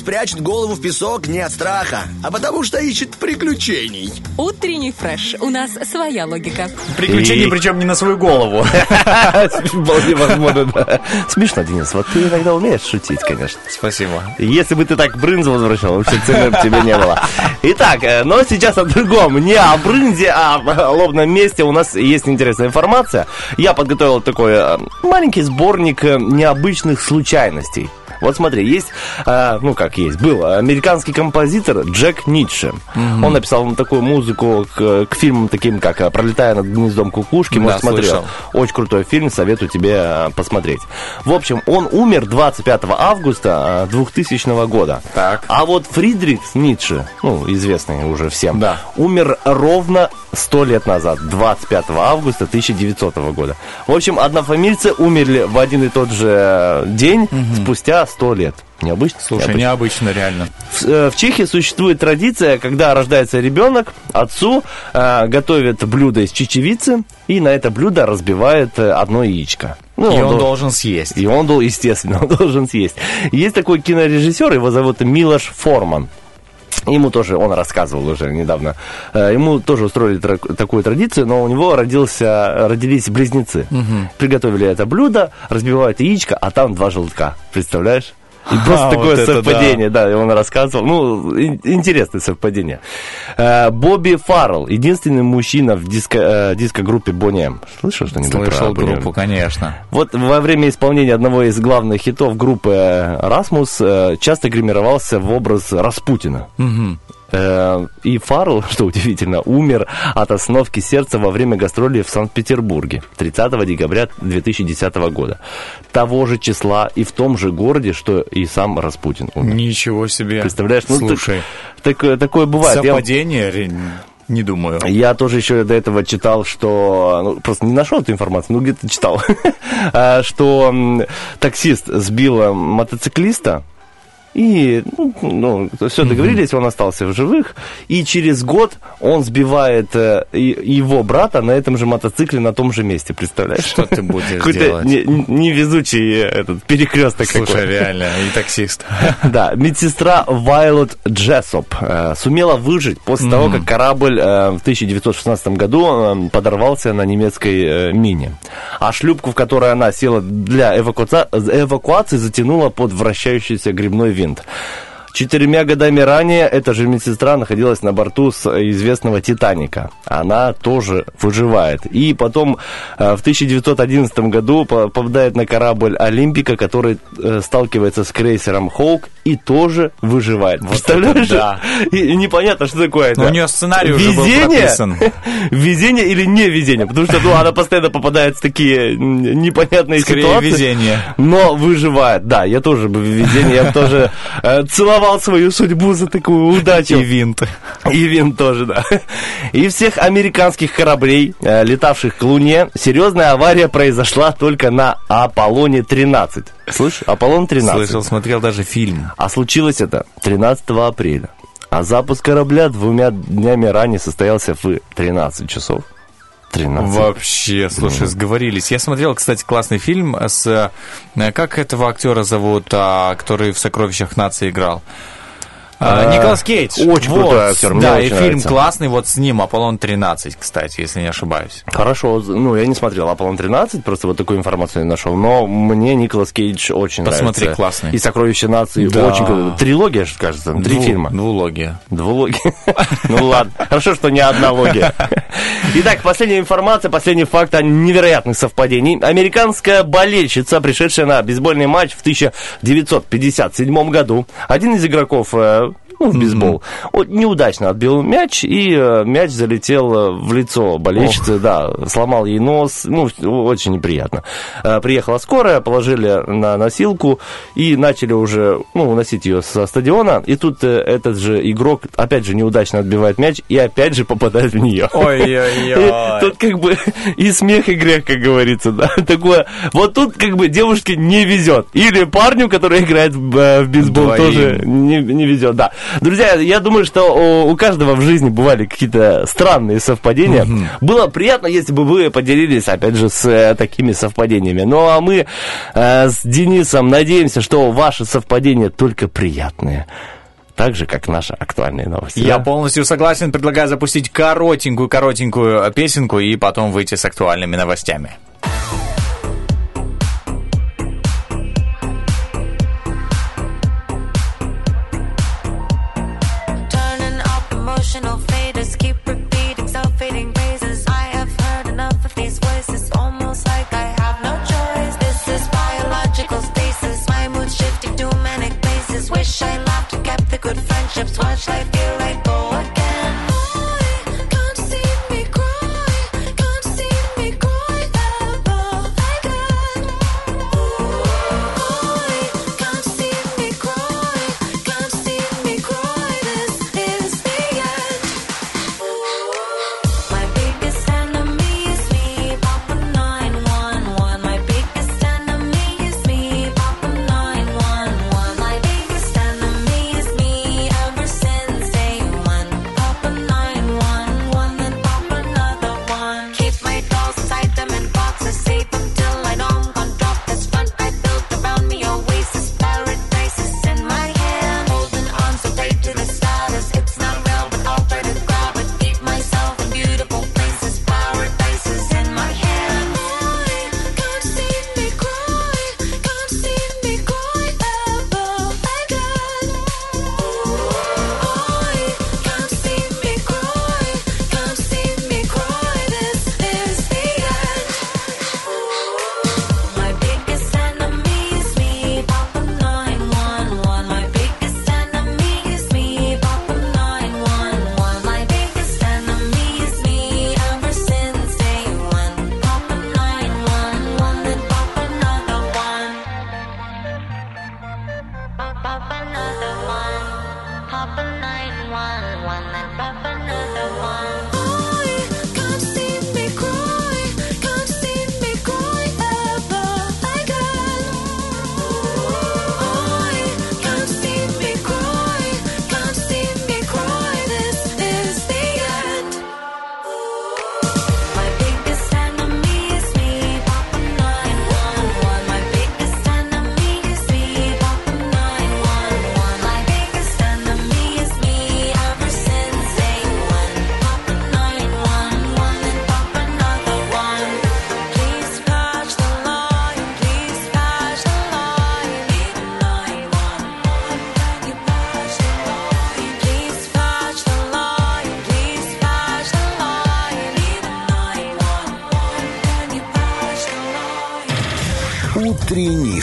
Страус прячет голову в песок не от страха, а потому что ищет приключений. Утренний фреш. У нас своя логика. Приключения, И- причем не на свою голову. <laughs> Вполне возможно, да. Смешно, Денис. Вот ты иногда умеешь шутить, конечно. Спасибо. Если бы ты так брынзу возвращал, вообще цены бы тебе не было. Итак, э, но сейчас о другом. Не о брынзе, а о лобном месте. У нас есть интересная информация. Я подготовил такой э, маленький сборник э, необычных случайностей. Вот смотри, есть, э, ну как есть, был американский композитор Джек Ницше. Мгм. Он написал такую музыку к, к фильмам таким, как «Пролетая над гнездом кукушки». Да, Может, смотрел. слышал. Очень крутой фильм, советую тебе э, посмотреть. В общем, он умер 25 августа э, 2000 года. Так. А вот Фридрих Ницше, ну, известный уже всем, умер ровно 100 лет назад, 25 августа 1900 года. В общем, однофамильцы умерли в один и тот же э, день спустя 100 лет. Необычно? Слушай, необычно реально. В, э, в Чехии существует традиция, когда рождается ребенок, отцу э, готовят блюдо из чечевицы, и на это блюдо разбивает э, одно яичко. Ну, И он дол- должен съесть. И он, естественно, <laughs> он должен съесть. Есть такой кинорежиссер, его зовут Милош Форман. Ему тоже, он рассказывал уже недавно, э, ему тоже устроили тра- такую традицию, но у него родился, родились близнецы. Мгм. Приготовили это блюдо, разбивают яичко, а там два желтка. Представляешь? И просто <laughs> А, такое вот это совпадение, да. и он рассказывал. Ну, ин- интересное совпадение. Э, Бобби Фаррелл, единственный мужчина в диско, э, диско-группе Boney M. Слышал что-нибудь Слышал про группу, конечно. Вот во время исполнения одного из главных хитов группы Расмус часто гримировался в образ Распутина. Мгм. Э, И Фаррелл, <laughs> что удивительно, умер от остановки сердца во время гастролей в Санкт-Петербурге 30 декабря 2010 года. Того же числа и в том же городе, что и сам Распутин умер. Ничего себе. Представляешь? Ну, так- Слушай, так- э, такое бывает. Я- совпадение? Ре- Не думаю. Я тоже еще до этого читал, что... ну, просто не нашел эту информацию, но где-то читал. <laughs> а, что таксист сбил мотоциклиста, и, ну, все договорились, он остался в живых, и через год он сбивает э, его брата на этом же мотоцикле на том же месте, представляешь? Что ты будешь Какой-то делать? не- не- невезучий э, этот перекресток Слушай, какой. реально, и таксист. <laughs> Да, медсестра Вайлот Джессоп э, сумела выжить после того, как корабль э, в 1916 году э, подорвался на немецкой э, мине. А шлюпку, в которой она села для эвакуца- эвакуации, затянула под вращающийся грибной винт. Четырьмя годами ранее эта же медсестра находилась на борту с известного «Титаника». Она тоже выживает. И потом э, в 1911 году по- попадает на корабль «Олимпика», который э, сталкивается с крейсером «Хоук» и тоже выживает. Представляешь? это да. И, непонятно, что такое это. У нее сценарий уже был Везение? прописан. <laughs> Везение или не везение? Потому что ну, она постоянно попадает в такие непонятные Скорее ситуации. везение. Но выживает. Да, я тоже бы в везении, я бы тоже э, целовал свою судьбу за такую удачу. И винт. И винт тоже, да. И всех американских кораблей, э, летавших к Луне, серьезная авария произошла только на Аполлоне-13. Слышь, Аполлон-13. Слышал, смотрел даже фильм. А случилось это 13 апреля. А запуск корабля двумя днями ранее состоялся в 13 часов. 13. Вообще, слушай, сговорились. Я смотрел, кстати, классный фильм с... э, Как этого актера зовут, а, который в «Сокровищах нации» играл? А, А, Николас Кейдж. очень Вот, крутой актер, мне Да, очень и фильм нравится. классный, вот с ним, «Аполлон-13», кстати, если не ошибаюсь. Хорошо, ну я не смотрел Аполлон-13, просто вот такую информацию не нашел, но мне Николас Кейдж очень Посмотри, нравится. классный. И «Сокровища нации» Да. очень. Трилогия, что кажется, три Дву- фильма. Двулогия. Двулогия. <laughs> Ну ладно, хорошо, что не одна логия. <laughs> Итак, последняя информация, последний факт о невероятных совпадениях. Американская болельщица, пришедшая на бейсбольный матч в 1957 году, один из игроков э, ну, в бейсбол, вот неудачно отбил мяч, и э, мяч залетел э, в лицо болельщицы, да, сломал ей нос, ну, очень неприятно. Э, Приехала скорая, положили на носилку и начали уже, ну, уносить ее со стадиона, и тут этот же игрок, опять же, неудачно отбивает мяч и опять же попадает в нее. Ой-ой-ой. <laughs> Тут как бы и смех, и грех, как говорится, да, <laughs> такое. Вот тут как бы девушке не везет. Или парню, который играет в, в бейсбол, Двоим. тоже не, не везет, да. Друзья, я думаю, что у, каждого в жизни бывали какие-то странные совпадения. Было приятно, если бы вы поделились, опять же, с э, такими совпадениями. Ну, а мы э, с Денисом надеемся, что ваши совпадения только приятные. Так же, как наши актуальные новости. Я да? полностью согласен, предлагаю запустить коротенькую-коротенькую песенку и потом выйти с актуальными новостями.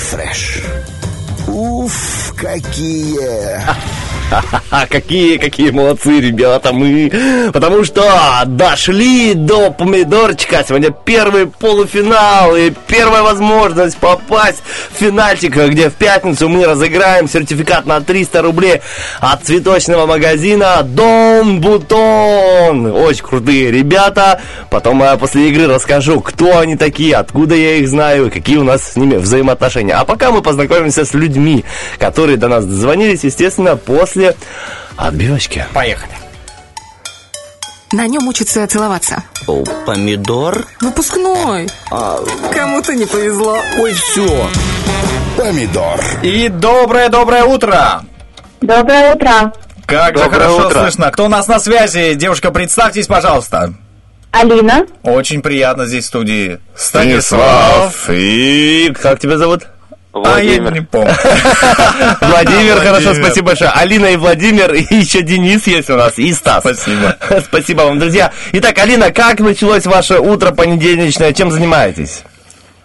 Фреш. Уф, какие! Какие, какие молодцы, ребята, мы. Потому что дошли до помидорчика. Сегодня первый полуфинал и первая возможность попасть в финальчик, где в пятницу мы разыграем сертификат на 300 рублей от цветочного магазина Дом Бутон. Очень крутые ребята. Потом я после игры расскажу, кто они такие, откуда я их знаю, и какие у нас с ними взаимоотношения. А пока мы познакомимся с людьми, которые до нас дозвонились, естественно, после отбивочки. Поехали. На нем учатся целоваться. О, помидор? Выпускной. Кому-то не повезло. Ой, все. Помидор. И доброе-доброе утро. Доброе утро. Как же Доброе хорошо утро. слышно. Кто у нас на связи? Девушка, представьтесь, пожалуйста. Алина. Очень приятно здесь в студии. Станислав. И как тебя зовут? А я не помню. <laughs> Владимир, хорошо, Владимир. спасибо большое. Алина и Владимир, и еще Денис есть у нас, и Стас. Спасибо. <laughs> Спасибо вам, друзья. Итак, Алина, как началось ваше утро понедельничное? Чем занимаетесь?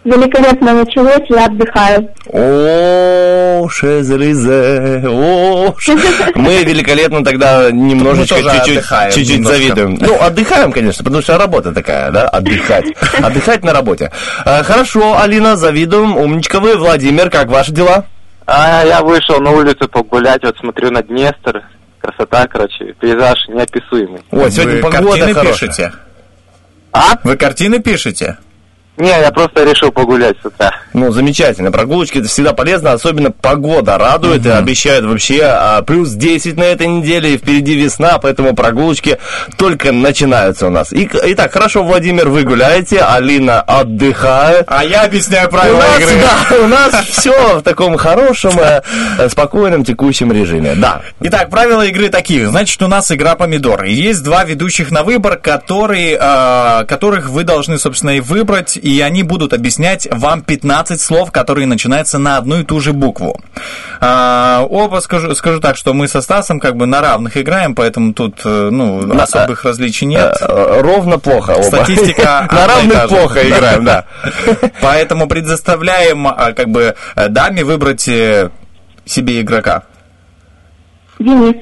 Великолепно началось, я отдыхаю. О, Шезелизе, о, <laughs> Мы великолепно тогда немножечко чуть-чуть, отдыхаем чуть-чуть завидуем. Ну, отдыхаем, конечно, потому что работа такая, да, отдыхать. <laughs> Отдыхать на работе. А, Хорошо, Алина, завидуем. Умничка вы. Владимир, как ваши дела? А я вышел на улицу погулять, вот смотрю на Днестр. Красота, короче, пейзаж неописуемый. Ой, сегодня Вы погода картины хорошая. пишете? А? Вы картины пишете? Не, я просто решил погулять с утра. Ну, замечательно. Прогулочки это всегда полезно, особенно погода радует и обещает вообще а, плюс 10 на этой неделе, и впереди весна, поэтому прогулочки только начинаются у нас. И, итак, хорошо, Владимир, вы гуляете, Алина отдыхает. А я объясняю У правила нас, игры. да, у нас все в таком хорошем, э, спокойном текущем режиме. Да. Итак, правила игры такие. Значит, у нас игра помидоры. И Есть два ведущих на выбор, которые, э, которых вы должны, собственно, и выбрать, и они будут объяснять вам 15 слов, которые начинаются на одну и ту же букву. А, оба скажу, скажу так, что мы со Стасом как бы на равных играем, поэтому тут э, ну, особых различий нет. Э, Ровно плохо оба. Статистика <laughs> На и равных плохо играем, да. <laughs> Поэтому предоставляем как бы э, даме выбрать э, себе игрока. Денис.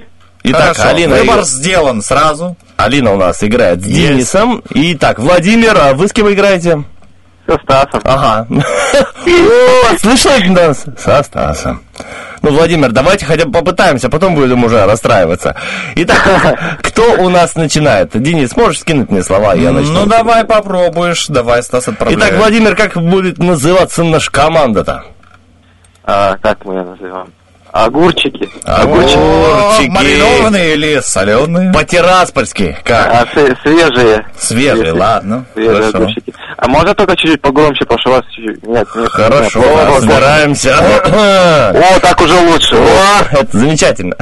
Итак, Хорошо, Алина... выбор игра- сделан сразу. Алина у нас играет с Есть. Денисом. Итак, Владимир, а вы с кем играете? Со Стасом. Ага. О, Слышали нас? Со Стасом. Ну, Владимир, давайте хотя бы попытаемся, потом будем уже расстраиваться. Итак, <laughs> кто у нас начинает? Денис, можешь скинуть мне слова, я начну. Ну, давай попробуешь. Давай, Стас, отправляй. Итак, Владимир, как будет называться наша команда-то? А, как мы ее называем? Огурчики. О, маринованные или соленые? По-тираспольски. Как? А, све- свежие. Свежие, ладно. Свежие Хорошо. огурчики. А можно только чуть-чуть погромче, потому что у вас. Нет, нет. Хорошо, нет. О, разбираемся. О, так уже лучше. О, это замечательно.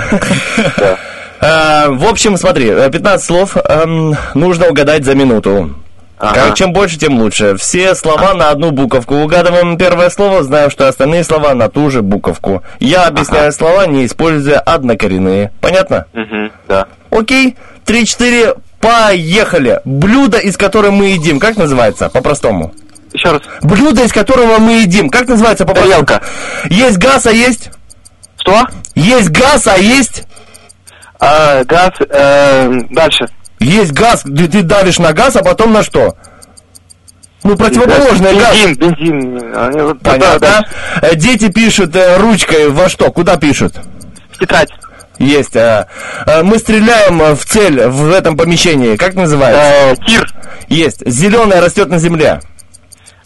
Э, В общем, смотри, э, 15 слов эм, нужно угадать за минуту. Как, чем больше, тем лучше. Все слова на одну буковку. Угадываем первое слово, знаем, что остальные слова на ту же буковку. Я объясняю слова, не используя однокоренные. Понятно? Мгм, да. Окей. Три-четыре. Поехали. Блюдо, из которого мы едим, как называется по-простому? Еще раз. Блюдо, из которого мы едим, как называется по-простому? Тарелка. Есть газ, а есть? Что? Есть газ, а есть? А, газ, э, дальше. Есть газ, ты, ты давишь на газ, а потом на что? Ну, противоположный газ. Бензин, бензин. Они вот- Понятно. да, да. Э, Дети пишут э, ручкой во что? Куда пишут? В тетрадь. Есть. а, мы стреляем в цель в этом помещении. Как называется? Тир. Есть. Зеленая растет на земле.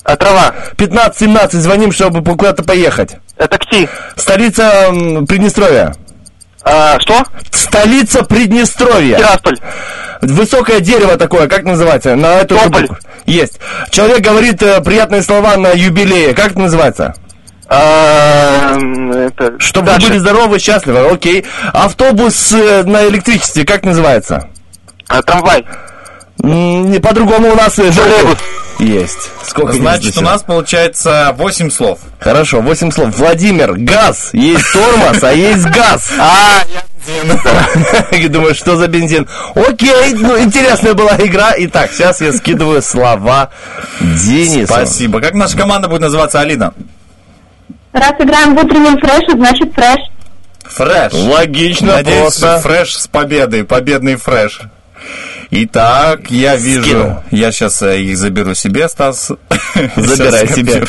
А трава? 15-17 звоним, чтобы куда-то поехать. Такси. Столица Приднестровья. А, что? Столица Приднестровья. Тирасполь. Высокое дерево такое, как называется? На эту Тополь. букву. Есть. Человек говорит э, приятные слова на юбилее. Как это называется? А, это... Чтобы Даша. вы были здоровы, счастливы. Окей. Автобус э, на электричестве, как называется? А, трамвай. Не по-другому у нас э, есть. Сколько Значит, есть у нас получается 8 слов. Хорошо, 8 слов. Владимир, газ. Есть тормоз, а есть газ. <laughs> А, <laughs> Я думаю, что за бензин? Окей, ну интересная была игра. Итак, сейчас я скидываю слова Денису. Спасибо. Как наша команда будет называться, Алина? Раз играем в утреннем фреше, значит фреш. Фреш. Логично, Надеюсь, просто. фреш с победой, победный фреш. Итак, я вижу, я сейчас их заберу себе, Стас. <laughs> Забирай себе.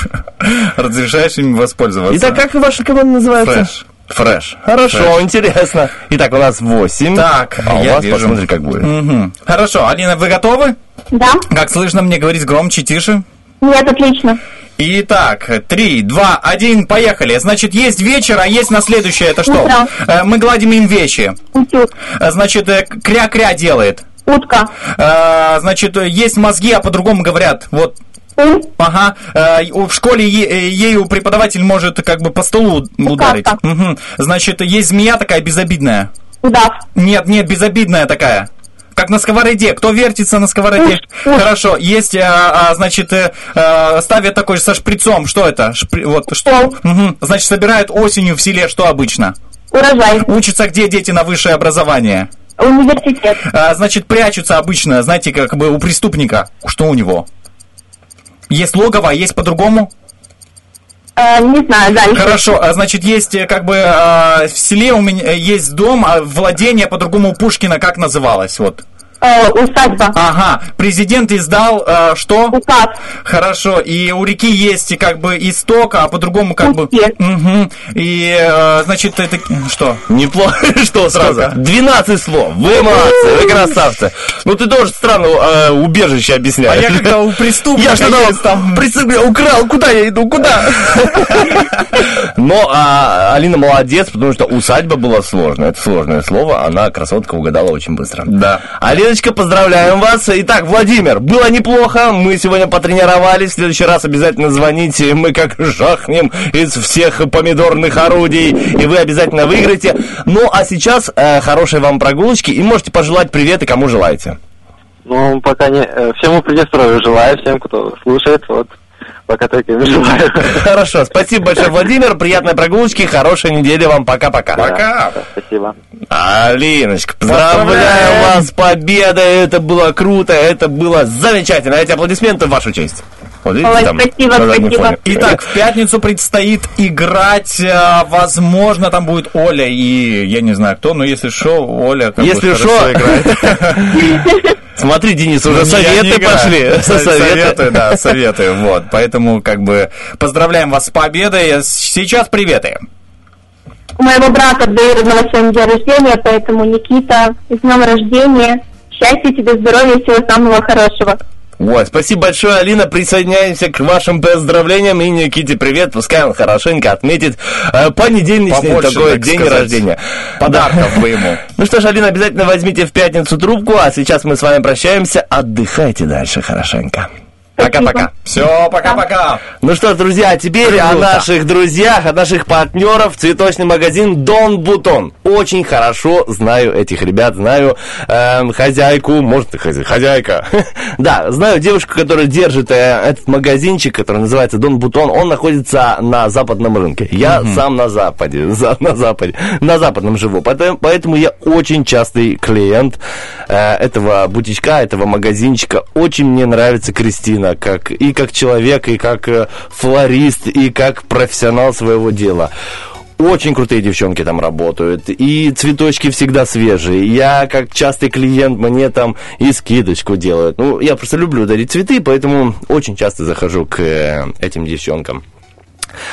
Разрешаешь им воспользоваться? Итак, как ваша команда называется? Фреш. Фреш. Хорошо, Фреш. интересно. Итак, у нас 8. Так, а у я вас вижу. посмотри, как будет. Мгм. Хорошо, Алина, вы готовы? Да? Как слышно мне говорить громче, тише? Нет, отлично. Итак, три, два, один, поехали. Значит, есть вечер, а есть на следующее. Это что? Утро. Э, Мы гладим им вещи. Утюг. Э, Значит, э, кря-кря делает. Утка. Э, Значит, есть мозги, а по-другому говорят. Вот. Ага. Э, В школе э, ею преподаватель может как бы по столу ударить. Мгм. Значит, есть змея такая безобидная. Удав. Нет, нет, безобидная такая. Как на сковороде. Кто вертится на сковороде? Хорошо. Есть, а, а, значит, э, ставят такой со шприцом. Что это? Шпри- Вот что? Мгм. Значит, собирают осенью в селе. Что обычно? Урожай. Учатся где дети на высшее образование? Университет. А, значит, прячутся обычно, знаете, как бы у преступника. Что у него? Есть логово, а есть по-другому? Э, не знаю, дальше. Хорошо, а, значит, есть э, как бы э, в селе у меня э, есть дом, а владение по-другому у Пушкина как называлось? Вот. Э, усадьба. Ага, президент издал э, что? Указ. Хорошо, и у реки есть как бы исток, а по-другому как бы... Мгм. И, э, значит, это... Что? Неплохо, <laughs> что сразу? Сколько? 12 слов. Вы молодцы, вы красавцы. Ну ты тоже странно э, убежище объясняешь. А я когда у преступника Я что есть там... преступник украл, куда я иду, куда? Но а, Алина молодец, потому что усадьба была сложная. Это сложное слово, она, красотка, угадала очень быстро. Да. Алиночка, поздравляем вас. Итак, Владимир, было неплохо. Мы сегодня потренировались. В следующий раз обязательно звоните. Мы как жахнем из всех помидорных орудий. И вы обязательно выиграете. Ну, а сейчас э, хорошей вам прогулочки. И можете пожелать привет и кому желаете. Ну, пока не... э, Всему Приднестровью желаю, всем, кто слушает, вот. Пока только им желаю. Хорошо, спасибо большое, Владимир. Приятной прогулочки, хорошей недели вам. Пока-пока. Пока. Спасибо. Алиночка, поздравляю вас с победой. Это было круто, это было замечательно. Эти аплодисменты в вашу честь. Вот видите, Ой, там спасибо, спасибо. фоне. Итак, в пятницу предстоит играть, э, возможно, там будет Оля и я не знаю кто, но если что, Оля как бы Если хорошо шо. играет. <laughs> Смотри, Денис, уже не советы пошли. <laughs> Со- Советы. Советы, да, советы, вот. Поэтому, как бы, поздравляем вас с победой. Сейчас приветы. У моего брата двоюродного сегодня день рождения, поэтому, Никита, с днем рождения. Счастья тебе, здоровья, всего самого хорошего. Ой, спасибо большое, Алина. Присоединяемся к вашим поздравлениям. И Никите привет. Пускай он хорошенько отметит э, понедельничный Побольше, такой так день сказать, рождения. Подарков бы ему. <laughs> Ну что ж, Алина, обязательно возьмите в пятницу трубку, а сейчас мы с вами прощаемся. Отдыхайте дальше хорошенько. Пока-пока. Все, пока-пока. Ну что ж, друзья, а теперь о Круто. наших друзьях, о наших партнеров. Цветочный магазин Дон Бутон. Очень хорошо знаю этих ребят, знаю эм, хозяйку, может, хозяйка. <laughs> Да, знаю девушку, которая держит э, этот магазинчик, который называется Дон Бутон. Он находится на западном рынке. Я сам на западе, <laughs> за- на западе, на западном живу. Поэтому, поэтому я очень частый клиент э, этого бутичка, этого магазинчика. Очень мне нравится Кристина, как и как человек, и как э, флорист, и как профессионал своего дела. Очень крутые девчонки там работают, и цветочки всегда свежие. Я, как частый клиент, мне там и скидочку делают. Ну, я просто люблю дарить цветы, поэтому очень часто захожу к э, этим девчонкам.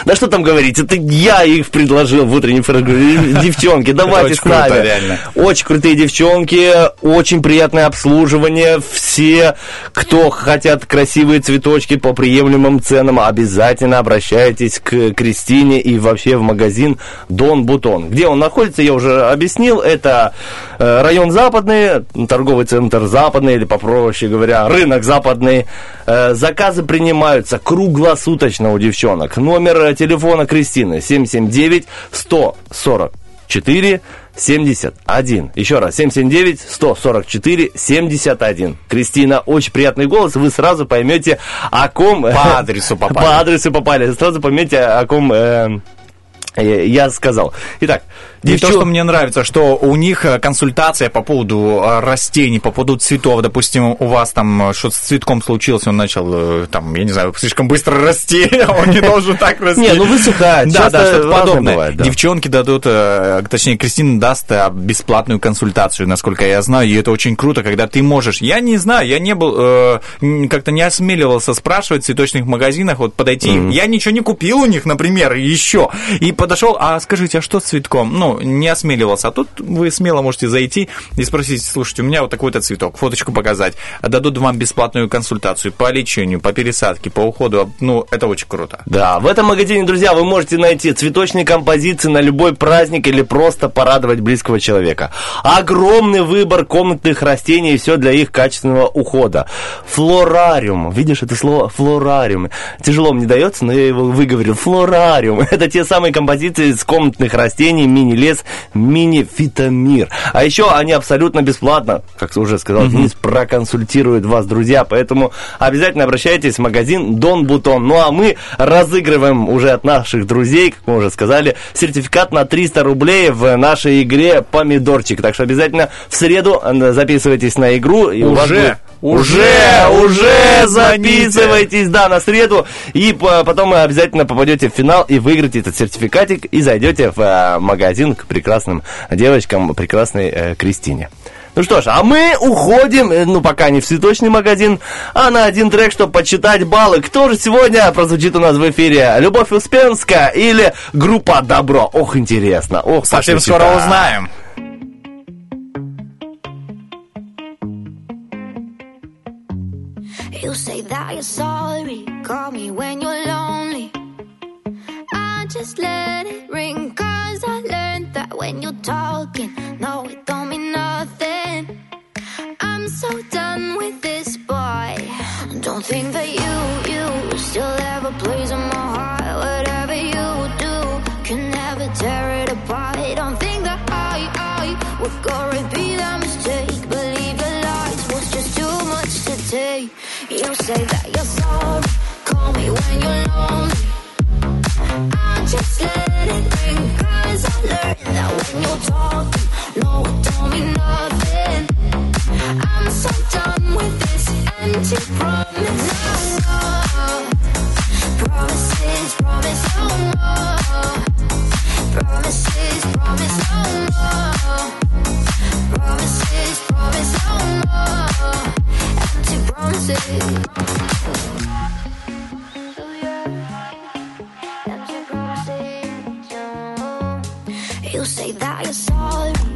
Да что там говорить, это я их предложил в утренней фреш. Говорю, Девчонки, давайте с нами. круто, реально. Очень крутые девчонки, очень приятное обслуживание. Все, кто хотят красивые цветочки по приемлемым ценам, обязательно обращайтесь к Кристине и вообще в магазин Дон Бутон. Где он находится, я уже объяснил. Это э, район Западный, торговый центр Западный, или попроще говоря, рынок Западный. Э, Заказы принимаются круглосуточно у девчонок. Номер э, телефона Кристины 779 144 71. Еще раз, 779 144 71. Кристина, очень приятный голос, вы сразу поймете, о ком... По адресу <laughs> попали. По адресу попали, сразу поймете, о ком э, э, я сказал. Итак, И то, девчон- что мне нравится, что у них э, консультация по поводу э, растений, по поводу цветов. Допустим, у вас там э, что-то с цветком случилось, он начал, там, я не знаю, слишком быстро расти, <laughs> он не должен так расти. Не, ну высыхает, Да, да, что-то подобное. Девчонки дадут, точнее, Кристина даст бесплатную консультацию, насколько я знаю, и это очень круто, когда ты можешь. Я не знаю, я не был, как-то не осмеливался спрашивать в цветочных магазинах, вот подойти. Я ничего не купил у них, например, еще. И подошел, а скажите, а что с цветком? Ну, не осмеливался. А тут вы смело можете зайти и спросить, слушайте, у меня вот такой-то цветок, фоточку показать. Дадут вам бесплатную консультацию по лечению, по пересадке, по уходу. Ну, это очень круто. Да, в этом магазине, друзья, вы можете найти цветочные композиции на любой праздник или просто порадовать близкого человека. Огромный выбор комнатных растений и все для их качественного ухода. Флорариум. Видишь это слово? Флорариум. Тяжело мне дается, но я его выговорил. Флорариум. <laughs> Это те самые композиции из комнатных растений, мини-лес, мини-фитомир. А еще они абсолютно бесплатно, как уже сказал Денис, проконсультируют вас, друзья. Поэтому обязательно обращайтесь в магазин Дон Бутон. Ну а мы разыгрываем уже от наших друзей, как мы уже сказали, сертификат на 300 рублей в нашей игре «Помидорчик». Так что обязательно в среду э, записывайтесь на игру. И у вас Уже? будет- Уже? уже, записывайтесь, да, на среду. И по- потом вы обязательно попадете в финал и выиграете этот сертификатик и зайдете в э, магазин к прекрасным девочкам, прекрасной э, Кристине. Ну что ж, а мы уходим, э, ну пока не в цветочный магазин, а на один трек, чтобы подсчитать баллы. Кто же сегодня прозвучит у нас в эфире? Любовь Успенская или группа Добро? Ох, интересно. Ох, Совсем скоро узнаем. That you're sorry, call me when you're lonely. I just let it ring, cause I learned that when you're talking, no, it don't mean nothing. I'm so done with this boy. Don't think that you, you still have a say that you're sorry, call me when you're lonely. I just let it ring, cause I learned that when you're talking, no, it don't mean nothing. I'm so done with this empty promise. No more. Promises, promise oh no more. Promises, promise oh no more. Promises, promise oh no more. You say that you're sorry,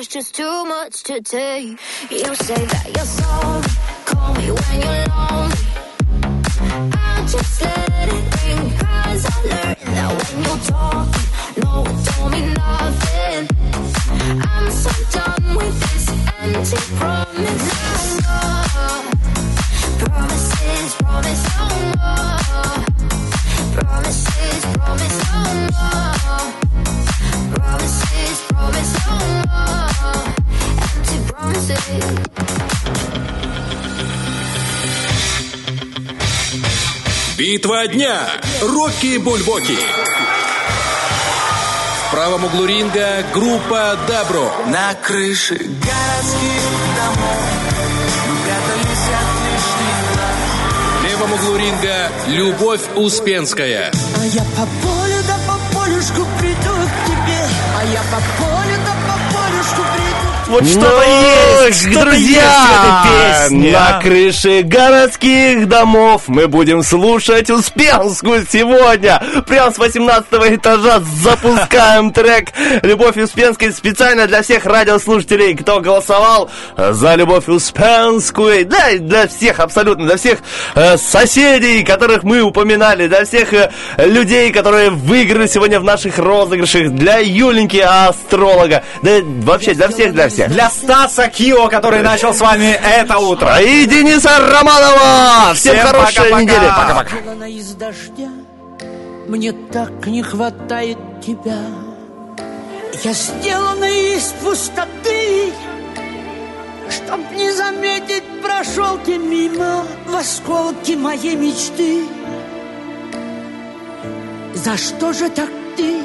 was just too much to take. You say that you're sorry, call me when you're lonely. I just let it ring, cause I learned that when you're talking, no, it don't mean nothing. I'm so done with this empty promise. No more. Promises, promise no more. Promises, promise no more. Promises, promise no more. Битва дня. Рокки Бульбоки. В правом углу ринга группа Дабро. На крыше городских домов прятались от лишних В левом углу ринга Любовь Успенская. А я по полю да по полюшку приду к тебе А я по полю Вот что-то есть, что-то друзья! есть в этой песне, На а? крыше городских домов мы будем слушать Успенскую сегодня. Прям с 18 этажа запускаем <laughs> трек Любовь Успенской специально для всех радиослушателей, кто голосовал за Любовь Успенскую. Да, для всех, абсолютно, для всех э, соседей, которых мы упоминали, для всех э, людей, которые выиграли сегодня в наших розыгрышах, для Юленьки, астролога, да вообще для всех, для всех. Для Стаса Кио, который начал с вами это утро. И Дениса Романова! Всем, Всем хорошей пока-пока. недели! Пока-пока! Мне так не хватает тебя Я сделана из пустоты Чтоб не заметить, прошел ты мимо В осколки моей мечты За что же так ты?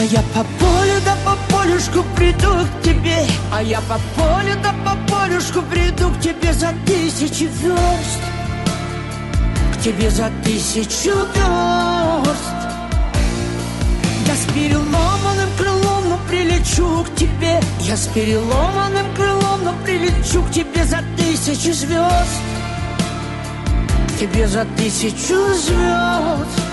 А я по полю да по полюшку приду к тебе. А я по полю да по полюшку приду к тебе за тысячи верст. К тебе за тысячу верст. Я с переломанным крылом, но прилечу к тебе. Я с переломанным крылом, но прилечу к тебе за тысячи звезд. К тебе за тысячу звезд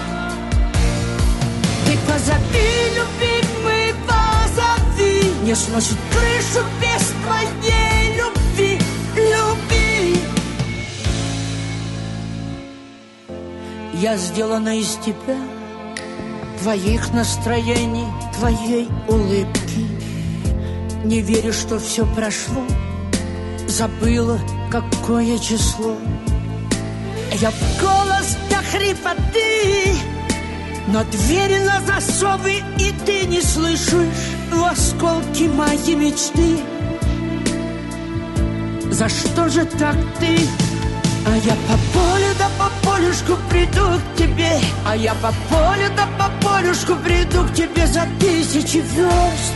позови, любимый, позови Не сносит крышу без твоей любви, любви Я сделана из тебя Твоих настроений, твоей улыбки. Не верю, что все прошло Забыла, какое число. Я в голос до хрипоты но двери на засовы, и ты не слышишь В осколки моей мечты. За что же так ты? А я по полю да по полюшку приду к тебе. А я по полю да по полюшку приду к тебе за тысячи верст.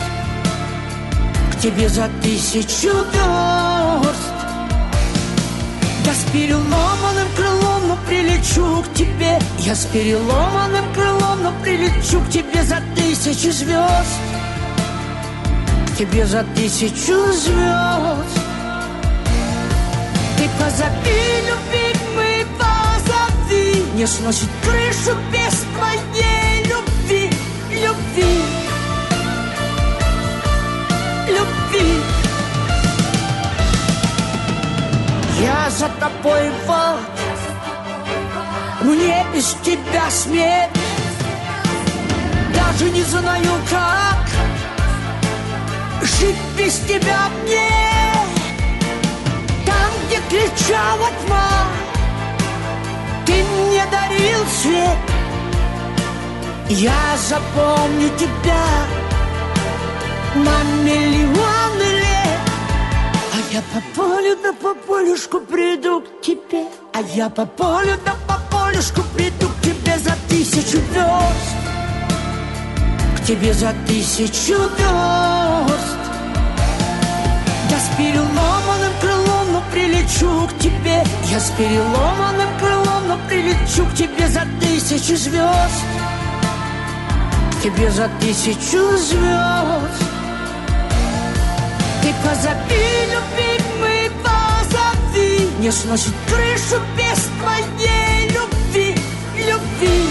К тебе за тысячу верст Я с переломанным крылом, но прилечу к тебе. Я с переломанным крылом, но прилечу к тебе за тысячи звезд. К тебе за тысячу звезд. Ты позови, любимый, позови. Не сносит крышу без твоей любви, любви. Любви Я за тобой волк Мне без тебя смерть. Даже не знаю как Жить без тебя мне. Там, где кричала тьма Ты мне дарил свет. Я запомню тебя На а я по полю да по полюшку приду к тебе. А я по полю да по полюшку приду к тебе за тысячу верст. К тебе за тысячу верст. Я с переломанным крылом, но прилечу к тебе. Я с переломанным крылом, но прилечу к тебе за тысячу звезд. К тебе за тысячу звезд ты позови, любимый, позови Не сносит крышу без твоей любви, любви.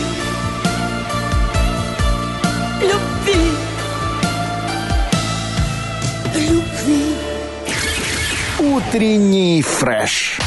Любви. Утренний фреш.